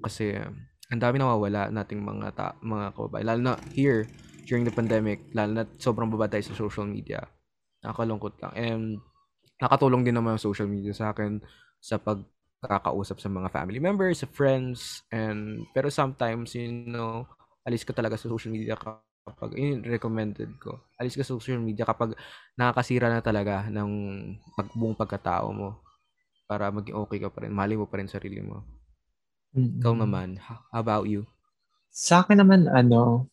Kasi ang dami nawawala nating mga ta- mga kababayan. Lalo na here during the pandemic, lalo na sobrang baba tayo sa social media. Nakakalungkot lang. And nakatulong din naman yung social media sa akin sa pagkakausap sa mga family members, sa friends, and pero sometimes, you know, alis ka talaga sa social media kapag, yun recommended ko. Alis ka sa social media kapag nakakasira na talaga ng pag, buong pagkatao mo para maging okay ka pa rin. Mali mo pa rin sarili mo. Mm-hmm. Ikaw naman, how about you? Sa akin naman, ano,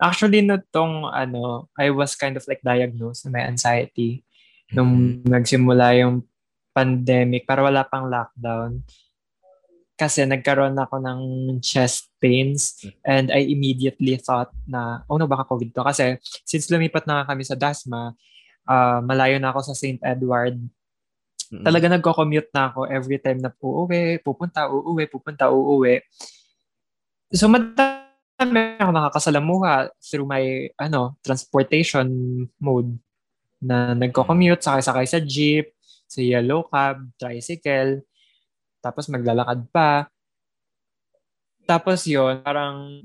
actually, no tong, ano, I was kind of like diagnosed na may anxiety nung mm-hmm. nagsimula yung pandemic, para wala pang lockdown. Kasi nagkaroon ako ng chest pains and I immediately thought na, oh no, baka COVID to. Kasi since lumipat na kami sa Dasma, uh, malayo na ako sa St. Edward, Mm-hmm. Talaga nagko-commute na ako every time na uuwi, pupunta, uuwi, pupunta, uuwi. So madami ako nakakasalamuha through my ano transportation mode na nagko-commute, sakay-sakay sa jeep, sa yellow cab, tricycle, tapos maglalakad pa. Tapos yon parang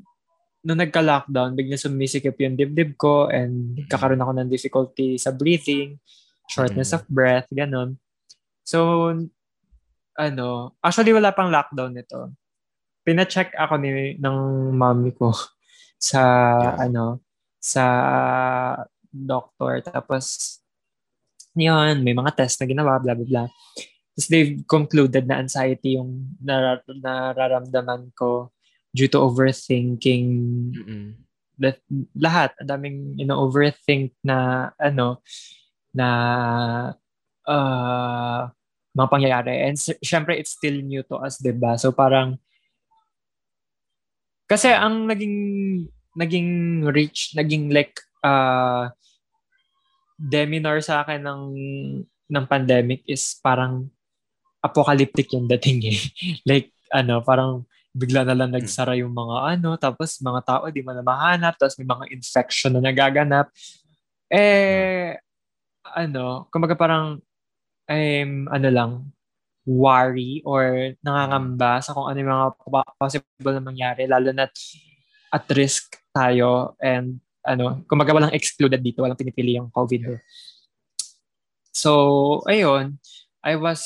nung nagka-lockdown, bigla sumisikip yung dibdib ko and kakaroon ako ng difficulty sa breathing, shortness mm-hmm. of breath, ganun. So, ano, actually wala pang lockdown nito. Pina-check ako ni ng mommy ko sa yeah. ano, sa doctor tapos yun, may mga test na ginawa, blah, blah, blah. Tapos they've concluded na anxiety yung nar- nararamdaman ko due to overthinking. Mm-mm. That, lahat, ang daming, you know, overthink na, ano, na uh, mga pangyayari. And syempre, it's still new to us, 'di ba? So parang kasi ang naging naging reach, naging like uh, deminar sa akin ng ng pandemic is parang apocalyptic yung dating eh. like ano, parang bigla na lang nagsara yung mga ano, tapos mga tao di mo na mahanap, tapos may mga infection na nagaganap. Eh, ano, kumaga parang I'm, ano lang, worry or nangangamba sa kung ano yung mga possible na mangyari, lalo na at risk tayo and ano, kumaga walang excluded dito, walang pinipili yung COVID. So, ayun, I was,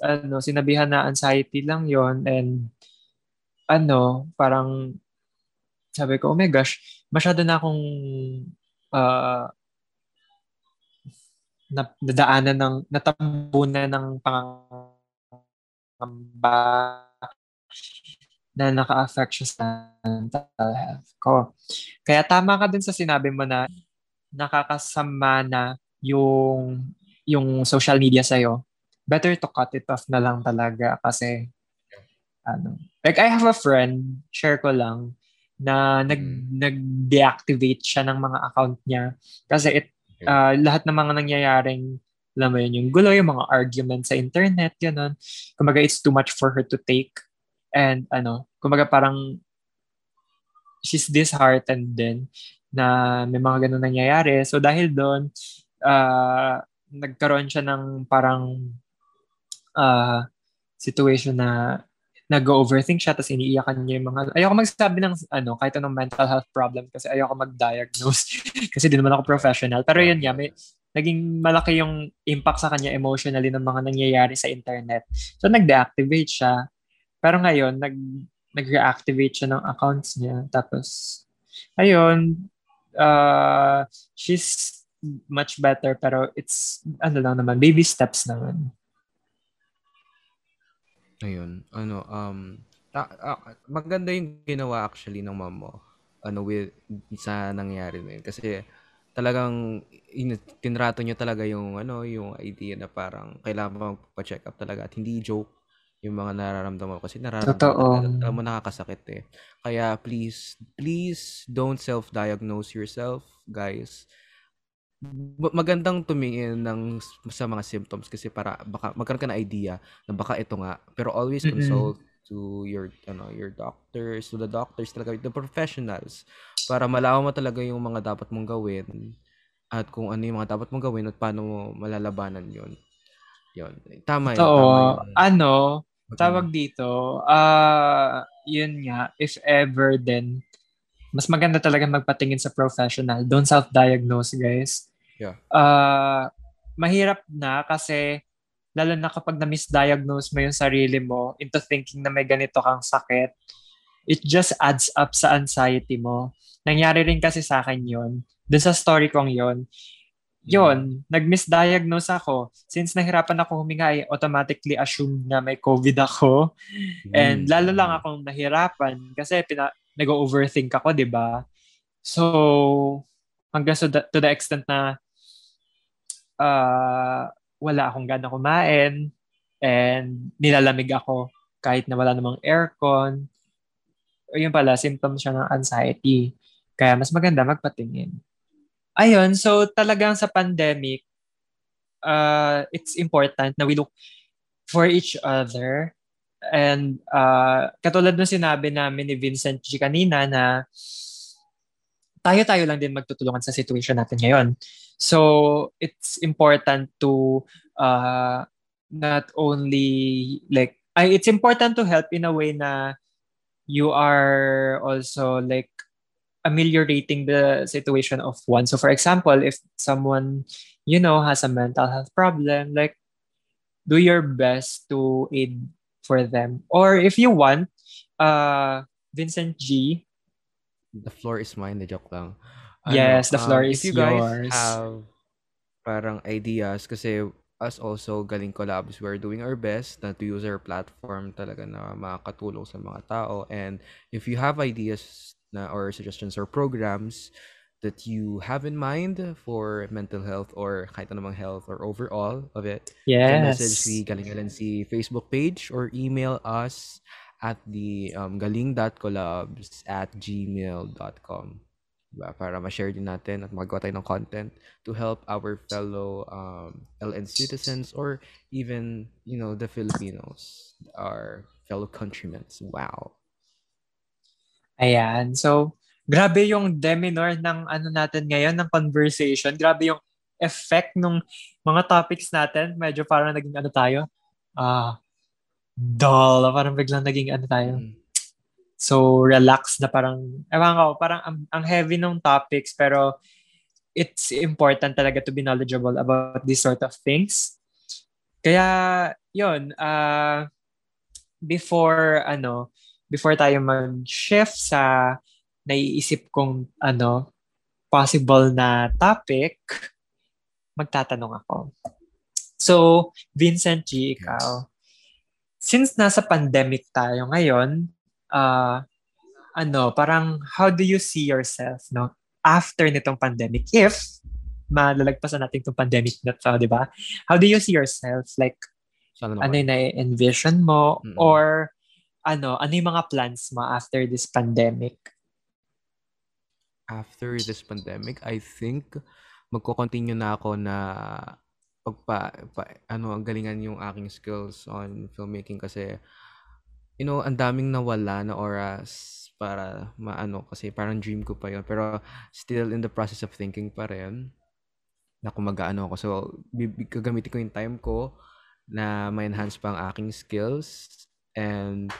ano, sinabihan na anxiety lang yon and ano, parang sabi ko, oh my gosh, masyado na akong uh, na, nadaanan ng natambunan ng pangangamba na naka-affect siya sa mental health ko. Kaya tama ka dun sa sinabi mo na nakakasama na yung yung social media sa'yo. Better to cut it off na lang talaga kasi ano. Like I have a friend, share ko lang, na nag mm. nag-deactivate siya ng mga account niya kasi it uh, lahat ng mga nangyayaring alam mo yun, yung gulo, yung mga arguments sa internet, gano'n. Kumaga, it's too much for her to take. And ano, kumaga parang she's disheartened din na may mga ganun nangyayari. So dahil doon, uh, nagkaroon siya ng parang uh, situation na nag-overthink siya tapos iniiyakan niya yung mga ayoko magsabi ng ano kahit anong mental health problem kasi ayoko mag-diagnose kasi di naman ako professional. Pero yun nga may naging malaki yung impact sa kanya emotionally ng mga nangyayari sa internet. So nag-deactivate siya. Pero ngayon nag nag-reactivate siya ng accounts niya. Tapos ayun uh, she's much better pero it's ano lang naman baby steps naman Ayun, ano, um, ta ah, maganda yung ginawa actually ng mom mo, ano, with sa nangyari na yun. Kasi talagang in, tinrato niyo talaga yung ano, yung idea na parang kailangan magpa-check up talaga at hindi joke yung mga nararamdaman mo kasi nararamdaman Totoo. talaga, mo nakakasakit eh. Kaya please, please don't self-diagnose yourself, guys magandang tumingin ng sa mga symptoms kasi para baka magkaroon ka ng idea na baka ito nga pero always mm-hmm. consult to your ano your doctors to the doctors talaga the professionals para malaman mo talaga yung mga dapat mong gawin at kung ano yung mga dapat mong gawin at paano mo malalabanan yon yon tama yun Oo, tama yun. ano tawag dito uh yun nga if ever then mas maganda talaga magpatingin sa professional. Don't self-diagnose, guys. Yeah. Uh, mahirap na kasi lalo na kapag na-misdiagnose mo yung sarili mo into thinking na may ganito kang sakit, it just adds up sa anxiety mo. Nangyari rin kasi sa akin yon Dun sa story kong yon yon nag-misdiagnose ako. Since nahirapan ako huminga, I automatically assume na may COVID ako. And lalo lang akong nahirapan kasi pina- nag-overthink ako, di ba? So, hanggang so the, to the extent na uh, wala akong gana kumain and nilalamig ako kahit na wala namang aircon. O yun pala, symptoms siya ng anxiety. Kaya mas maganda magpatingin. Ayun, so talagang sa pandemic, uh, it's important na we look for each other. And uh, katulad ng sinabi namin ni Vincent G kanina na tayo-tayo lang din magtutulungan sa situation natin ngayon. So, it's important to uh, not only like, I, it's important to help in a way na you are also like ameliorating the situation of one. So for example, if someone, you know, has a mental health problem, like do your best to aid for them. Or if you want, uh, Vincent G. The floor is mine, the joke lang. Ano, yes, the floor um, is if you guys yours. have parang ideas, kasi us also, Galing Collabs, we're doing our best na to use our platform talaga na makakatulong sa mga tao. And if you have ideas na or suggestions or programs that you have in mind for mental health or kahit anumang health or overall of it, yes. message the Galing LNC Facebook page or email us at the um, galing.collabs at gmail.com. Diba? Para ma-share din natin at magawa tayo ng content to help our fellow um, LN citizens or even, you know, the Filipinos, our fellow countrymen. Wow. Ayan. So, grabe yung deminor ng ano natin ngayon, ng conversation. Grabe yung effect ng mga topics natin. Medyo parang naging ano tayo. Ah, uh, dull. Parang biglang naging ano tayo. Mm. So, relax na parang, ewan ko, parang ang, ang heavy ng topics pero it's important talaga to be knowledgeable about these sort of things. Kaya, yun, uh, before, ano, before tayo mag-shift sa naiisip kong ano, possible na topic, magtatanong ako. So, Vincent G, ikaw, since nasa pandemic tayo ngayon, uh, ano, parang how do you see yourself, no? After nitong pandemic, if malalagpasan natin itong pandemic na to, di ba? How do you see yourself? Like, Sana ano yung na-envision mo? Mm-hmm. Or ano, ano yung mga plans mo after this pandemic? After this pandemic, I think magko-continue na ako na pagpa pa, ano ang galingan yung aking skills on filmmaking kasi you know ang daming nawala na oras para maano kasi parang dream ko pa yun. Pero still in the process of thinking pa rin na kung mag-ano ako. So gagamitin ko yung time ko na ma-enhance pa ang aking skills. And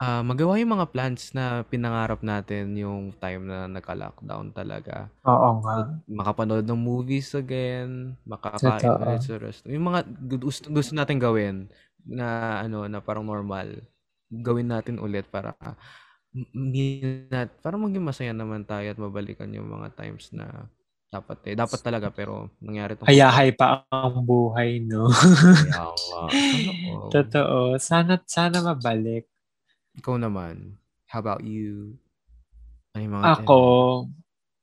Ah, magawa yung mga plans na pinangarap natin yung time na nagka-lockdown talaga. Oo nga. Makapanood ng movies again, makakain Totoo. ulit sa rest. Yung mga gusto, gusto natin gawin na ano na parang normal, gawin natin ulit para minat para maging masaya naman tayo at mabalikan yung mga times na dapat eh. Dapat talaga pero nangyari to. Hayahay pa ang buhay, no? Kaya nga. Totoo. Sana, sana mabalik. Ikaw naman, how about you? Ay, mga Ako,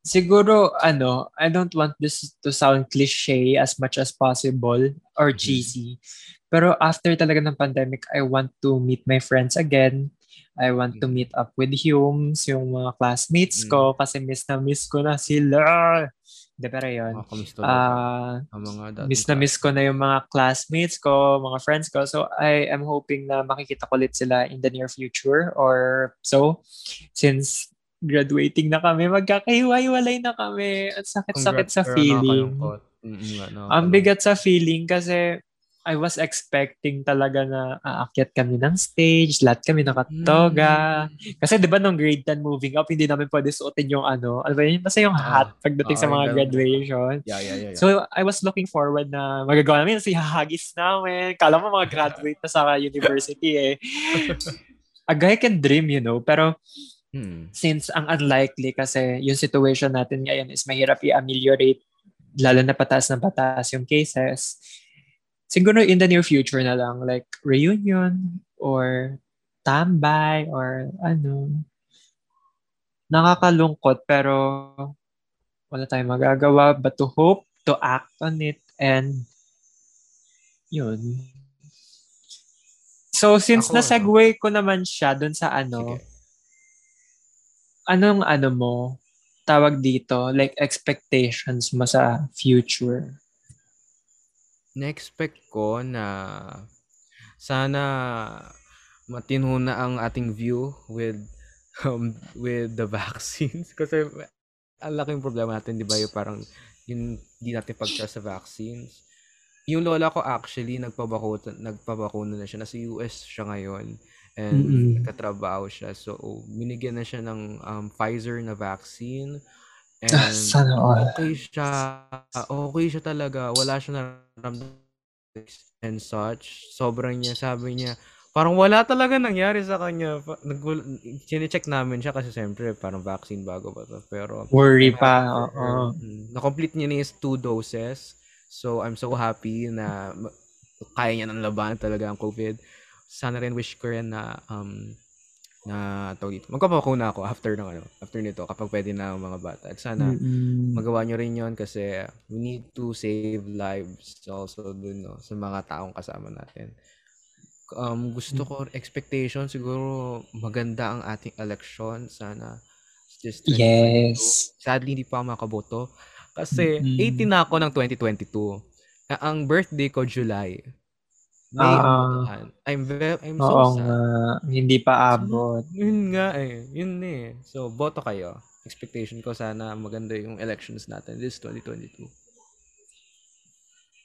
siguro, ano, I don't want this to sound cliche as much as possible or mm-hmm. cheesy. Pero after talaga ng pandemic, I want to meet my friends again. I want mm-hmm. to meet up with Humes, yung mga classmates mm-hmm. ko, kasi miss na miss ko na sila. Hindi, pero yun. Uh, mga miss na miss ko na yung mga classmates ko, mga friends ko. So, I am hoping na makikita ko ulit sila in the near future or so. Since graduating na kami, magkakahiwa-hiwalay na kami. At sakit-sakit sa feeling. Mm-hmm, Ang bigat sa feeling kasi I was expecting talaga na aakyat kami ng stage, lahat kami nakatoga. Mm. Kasi 'di ba nung grade 10 moving up, hindi namin pwede suotin yung ano, ano ba yun? Basta yung hat uh, pagdating uh, sa mga graduation. Yeah, yeah, yeah, yeah. So I was looking forward na magagawa namin si hahagis namin. Kala mo mga graduate na sa university eh. A guy can dream, you know, pero hmm. since ang unlikely kasi yung situation natin ngayon is mahirap i-ameliorate lalo na pataas ng pataas yung cases siguro in the near future na lang, like reunion or tambay or ano. Nakakalungkot pero wala tayong magagawa but to hope to act on it and yun. So since Ako, na-segue ko naman siya dun sa ano, Sige. anong ano mo, tawag dito, like expectations mo sa future? Na-expect ko na sana matino na ang ating view with um, with the vaccines kasi ang laking problema natin 'di ba yung parang yung hindi natin pag-trust sa vaccines. Yung lola ko actually nagpabakuna nagpabakuna na siya nasa US siya ngayon and mm-hmm. nagkatrabaho siya so binigyan na siya ng um, Pfizer na vaccine And Sana all. okay siya. Okay siya talaga. Wala siya naramdaman and such. Sobrang niya, sabi niya, parang wala talaga nangyari sa kanya. Nag check namin siya kasi siyempre parang vaccine bago pa to. Pero worry pa. Oo. Mm, na-complete niya na is two doses. So I'm so happy na kaya niya nang labanan talaga ang COVID. Sana rin wish ko rin na um, na tawag dito. Magpapakuna ako after ng ano, after nito kapag pwede na ang mga bata. At sana mm-hmm. magawa nyo rin 'yon kasi we need to save lives also dun no, sa mga taong kasama natin. Um, gusto ko expectation siguro maganda ang ating election sana just yes sadly hindi pa ako makaboto kasi mm-hmm. 18 na ako ng 2022 ang birthday ko July may Oo. I'm very I'm so Oo sad. nga, hindi pa abot. Yun nga eh, yun eh. So, boto kayo. Expectation ko sana maganda yung elections natin this 2022.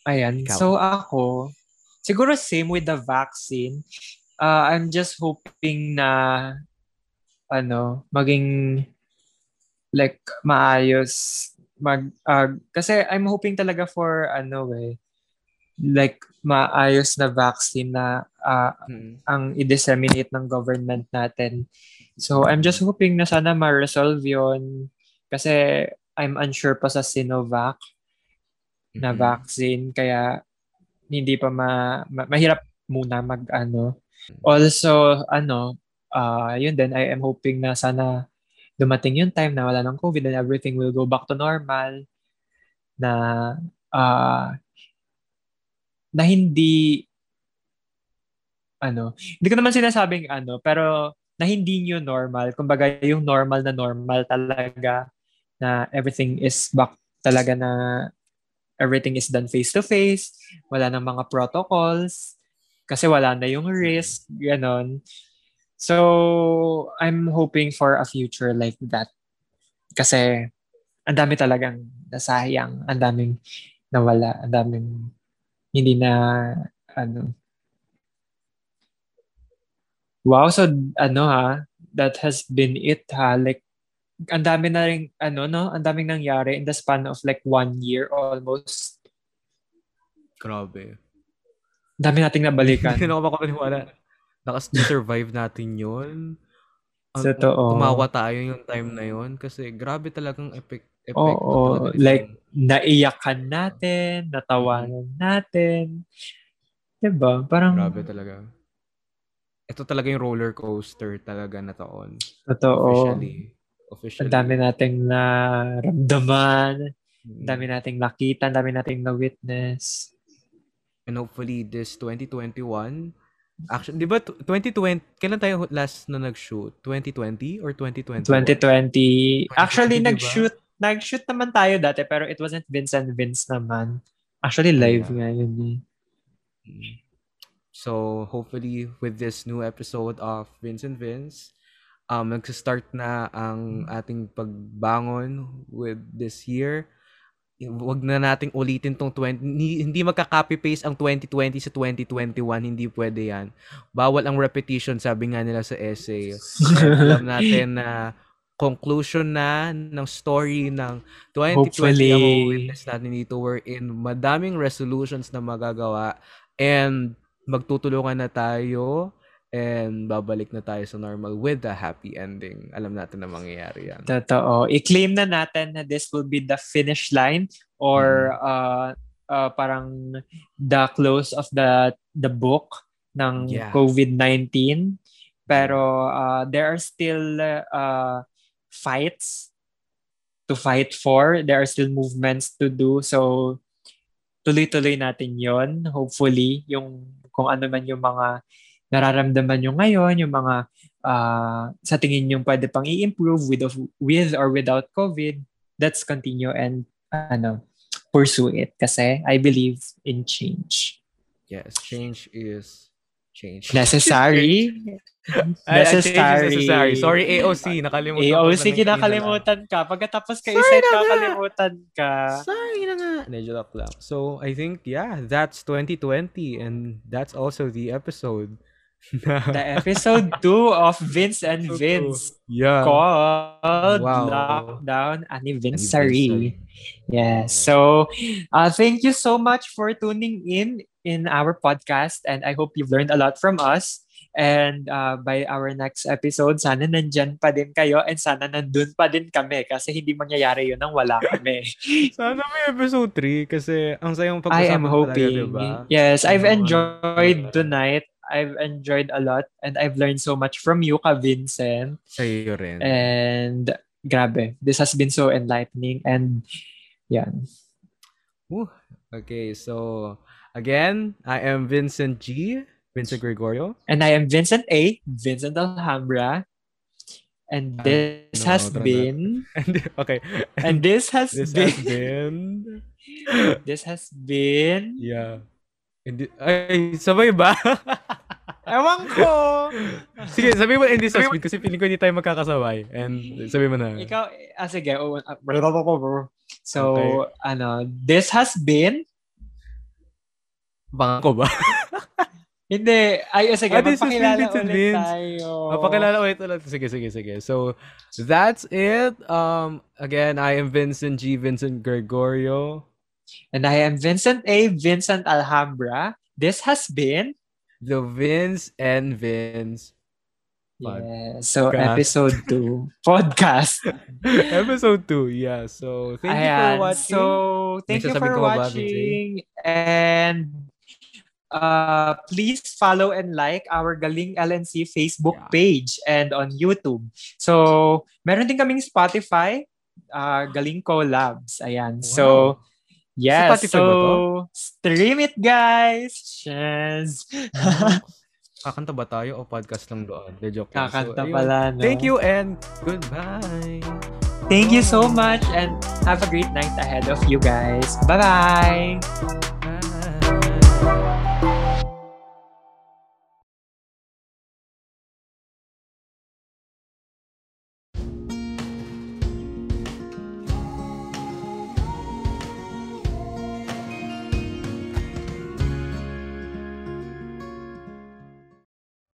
Ayan. Ikaw. So ako, siguro same with the vaccine. Uh, I'm just hoping na ano, maging like maayos mag uh, kasi I'm hoping talaga for ano eh like maayos na vaccine na uh, hmm. ang i-disseminate ng government natin. So I'm just hoping na sana ma-resolve yon kasi I'm unsure pa sa Sinovac na mm-hmm. vaccine kaya hindi pa ma, ma mahirap muna mag ano. Also ano uh, yun din I am hoping na sana dumating yung time na wala ng COVID and everything will go back to normal na uh, na hindi ano, hindi ko naman sinasabing ano, pero na hindi new normal. Kumbaga, yung normal na normal talaga na everything is back talaga na everything is done face to face, wala nang mga protocols, kasi wala na yung risk, ganon. So, I'm hoping for a future like that. Kasi, ang dami talagang nasayang, ang daming nawala, ang daming hindi na ano Wow, so ano ha, that has been it ha. Like ang dami na rin ano no, ang daming nangyari in the span of like one year almost. Grabe. Dami nating nabalikan. Hindi na ako makapaniwala. Nakas-survive natin yun. Ang, Totoo. Tumawa tayo yung time na yun kasi grabe talagang effect. Oo, like naiyakan natin, natawanan natin. 'Di ba? Parang Grabe talaga. Ito talaga yung roller coaster talaga na taon. Totoo. Officially. Officially. Ang dami nating naramdaman, ang dami mm. nating nakita, ang dami nating na-witness. And hopefully this 2021, actually, di ba 2020, kailan tayo last na nag-shoot? 2020 or 2020? 2020. Actually, 2020, nag-shoot Nag-shoot naman tayo dati pero it wasn't Vince and Vince naman. Actually, live yeah. nga yun eh. So, hopefully, with this new episode of Vince and Vince, um, nagsa-start na ang ating pagbangon with this year. Wag na nating ulitin tong 20 hindi, hindi magka-copy paste ang 2020 sa 2021 hindi pwede yan. Bawal ang repetition sabi nga nila sa essay. Alam natin na conclusion na ng story ng 2020 Hopefully. ang witness natin dito we're in madaming resolutions na magagawa. And magtutulungan na tayo and babalik na tayo sa normal with a happy ending. Alam natin na mangyayari yan. Totoo. I-claim na natin na this will be the finish line or uh, uh, parang the close of the the book ng Yeah. COVID-19. Pero uh, there are still uh, fights to fight for. There are still movements to do. So, tuloy-tuloy natin yon Hopefully, yung kung ano man yung mga nararamdaman nyo ngayon, yung mga uh, sa tingin nyo pwede pang i-improve with, of, with or without COVID, let's continue and ano, pursue it. Kasi I believe in change. Yes, change is change. Necessary. Ay, ay, necessary. necessary. Sorry, AOC. Nakalimutan ko AOC, na ng kinakalimutan ka. Pagkatapos ka na nga. kakalimutan ka. Sorry na nga. Medyo lang. So, I think, yeah, that's 2020 and that's also the episode. The episode 2 of Vince and Vince Yeah. called Wow. Lockdown Anniversary. Yes. So, uh, thank you so much for tuning in in our podcast and I hope you've learned a lot from us. And uh, by our next episode, sana nandyan pa din kayo and sana nandun pa din kami kasi hindi mangyayari yun nang wala kami. Sana may episode 3 kasi ang sayang I pag-usapan talaga, diba? Yes, I've Oo. enjoyed tonight. I've enjoyed a lot and I've learned so much from you, Ka Vincent. Sa'yo rin. And grabe, this has been so enlightening and yan. Okay, so again, I am Vincent G. Vincent Gregorio. And I am Vincent A. Vincent Alhambra. And Ah, this no, has been And okay. and this has this been has been this has been yeah. Hindi, ay, sabay ba? Ewan ko. Sige, sabi mo in this been kasi feeling ko hindi tayo magkakasabay. And sabi mo na. Ikaw, ah, sige. oh, ah, So, Okay. ano, this has been Bangko ba? Hindi. Ay, oh, sige. Ah, been magpakilala ulit Vince. tayo. Papakilala ulit ulit. Sige, sige, sige. So, that's it. Um, again, I am Vincent G. Vincent Gregorio. And I am Vincent A. Vincent Alhambra. This has been The Vince and Vince Pod- yeah, so Cast. episode 2 podcast. Episode 2, yeah. So, thank you for Ayan. watching. So, thank you for ka ba, watching. And uh, please follow and like our Galing LNC Facebook Yeah. page and on YouTube. So, meron din kaming Spotify, uh, Galing Collabs. Ayan. So, yes. Spotify so, stream it, guys. Yes. Kakanta ba tayo o podcast lang doon? De joke lang. Kakanta ayun. pala, no? Thank you and goodbye. Thank you so much and have a great night ahead of you guys. Bye-bye. Bye.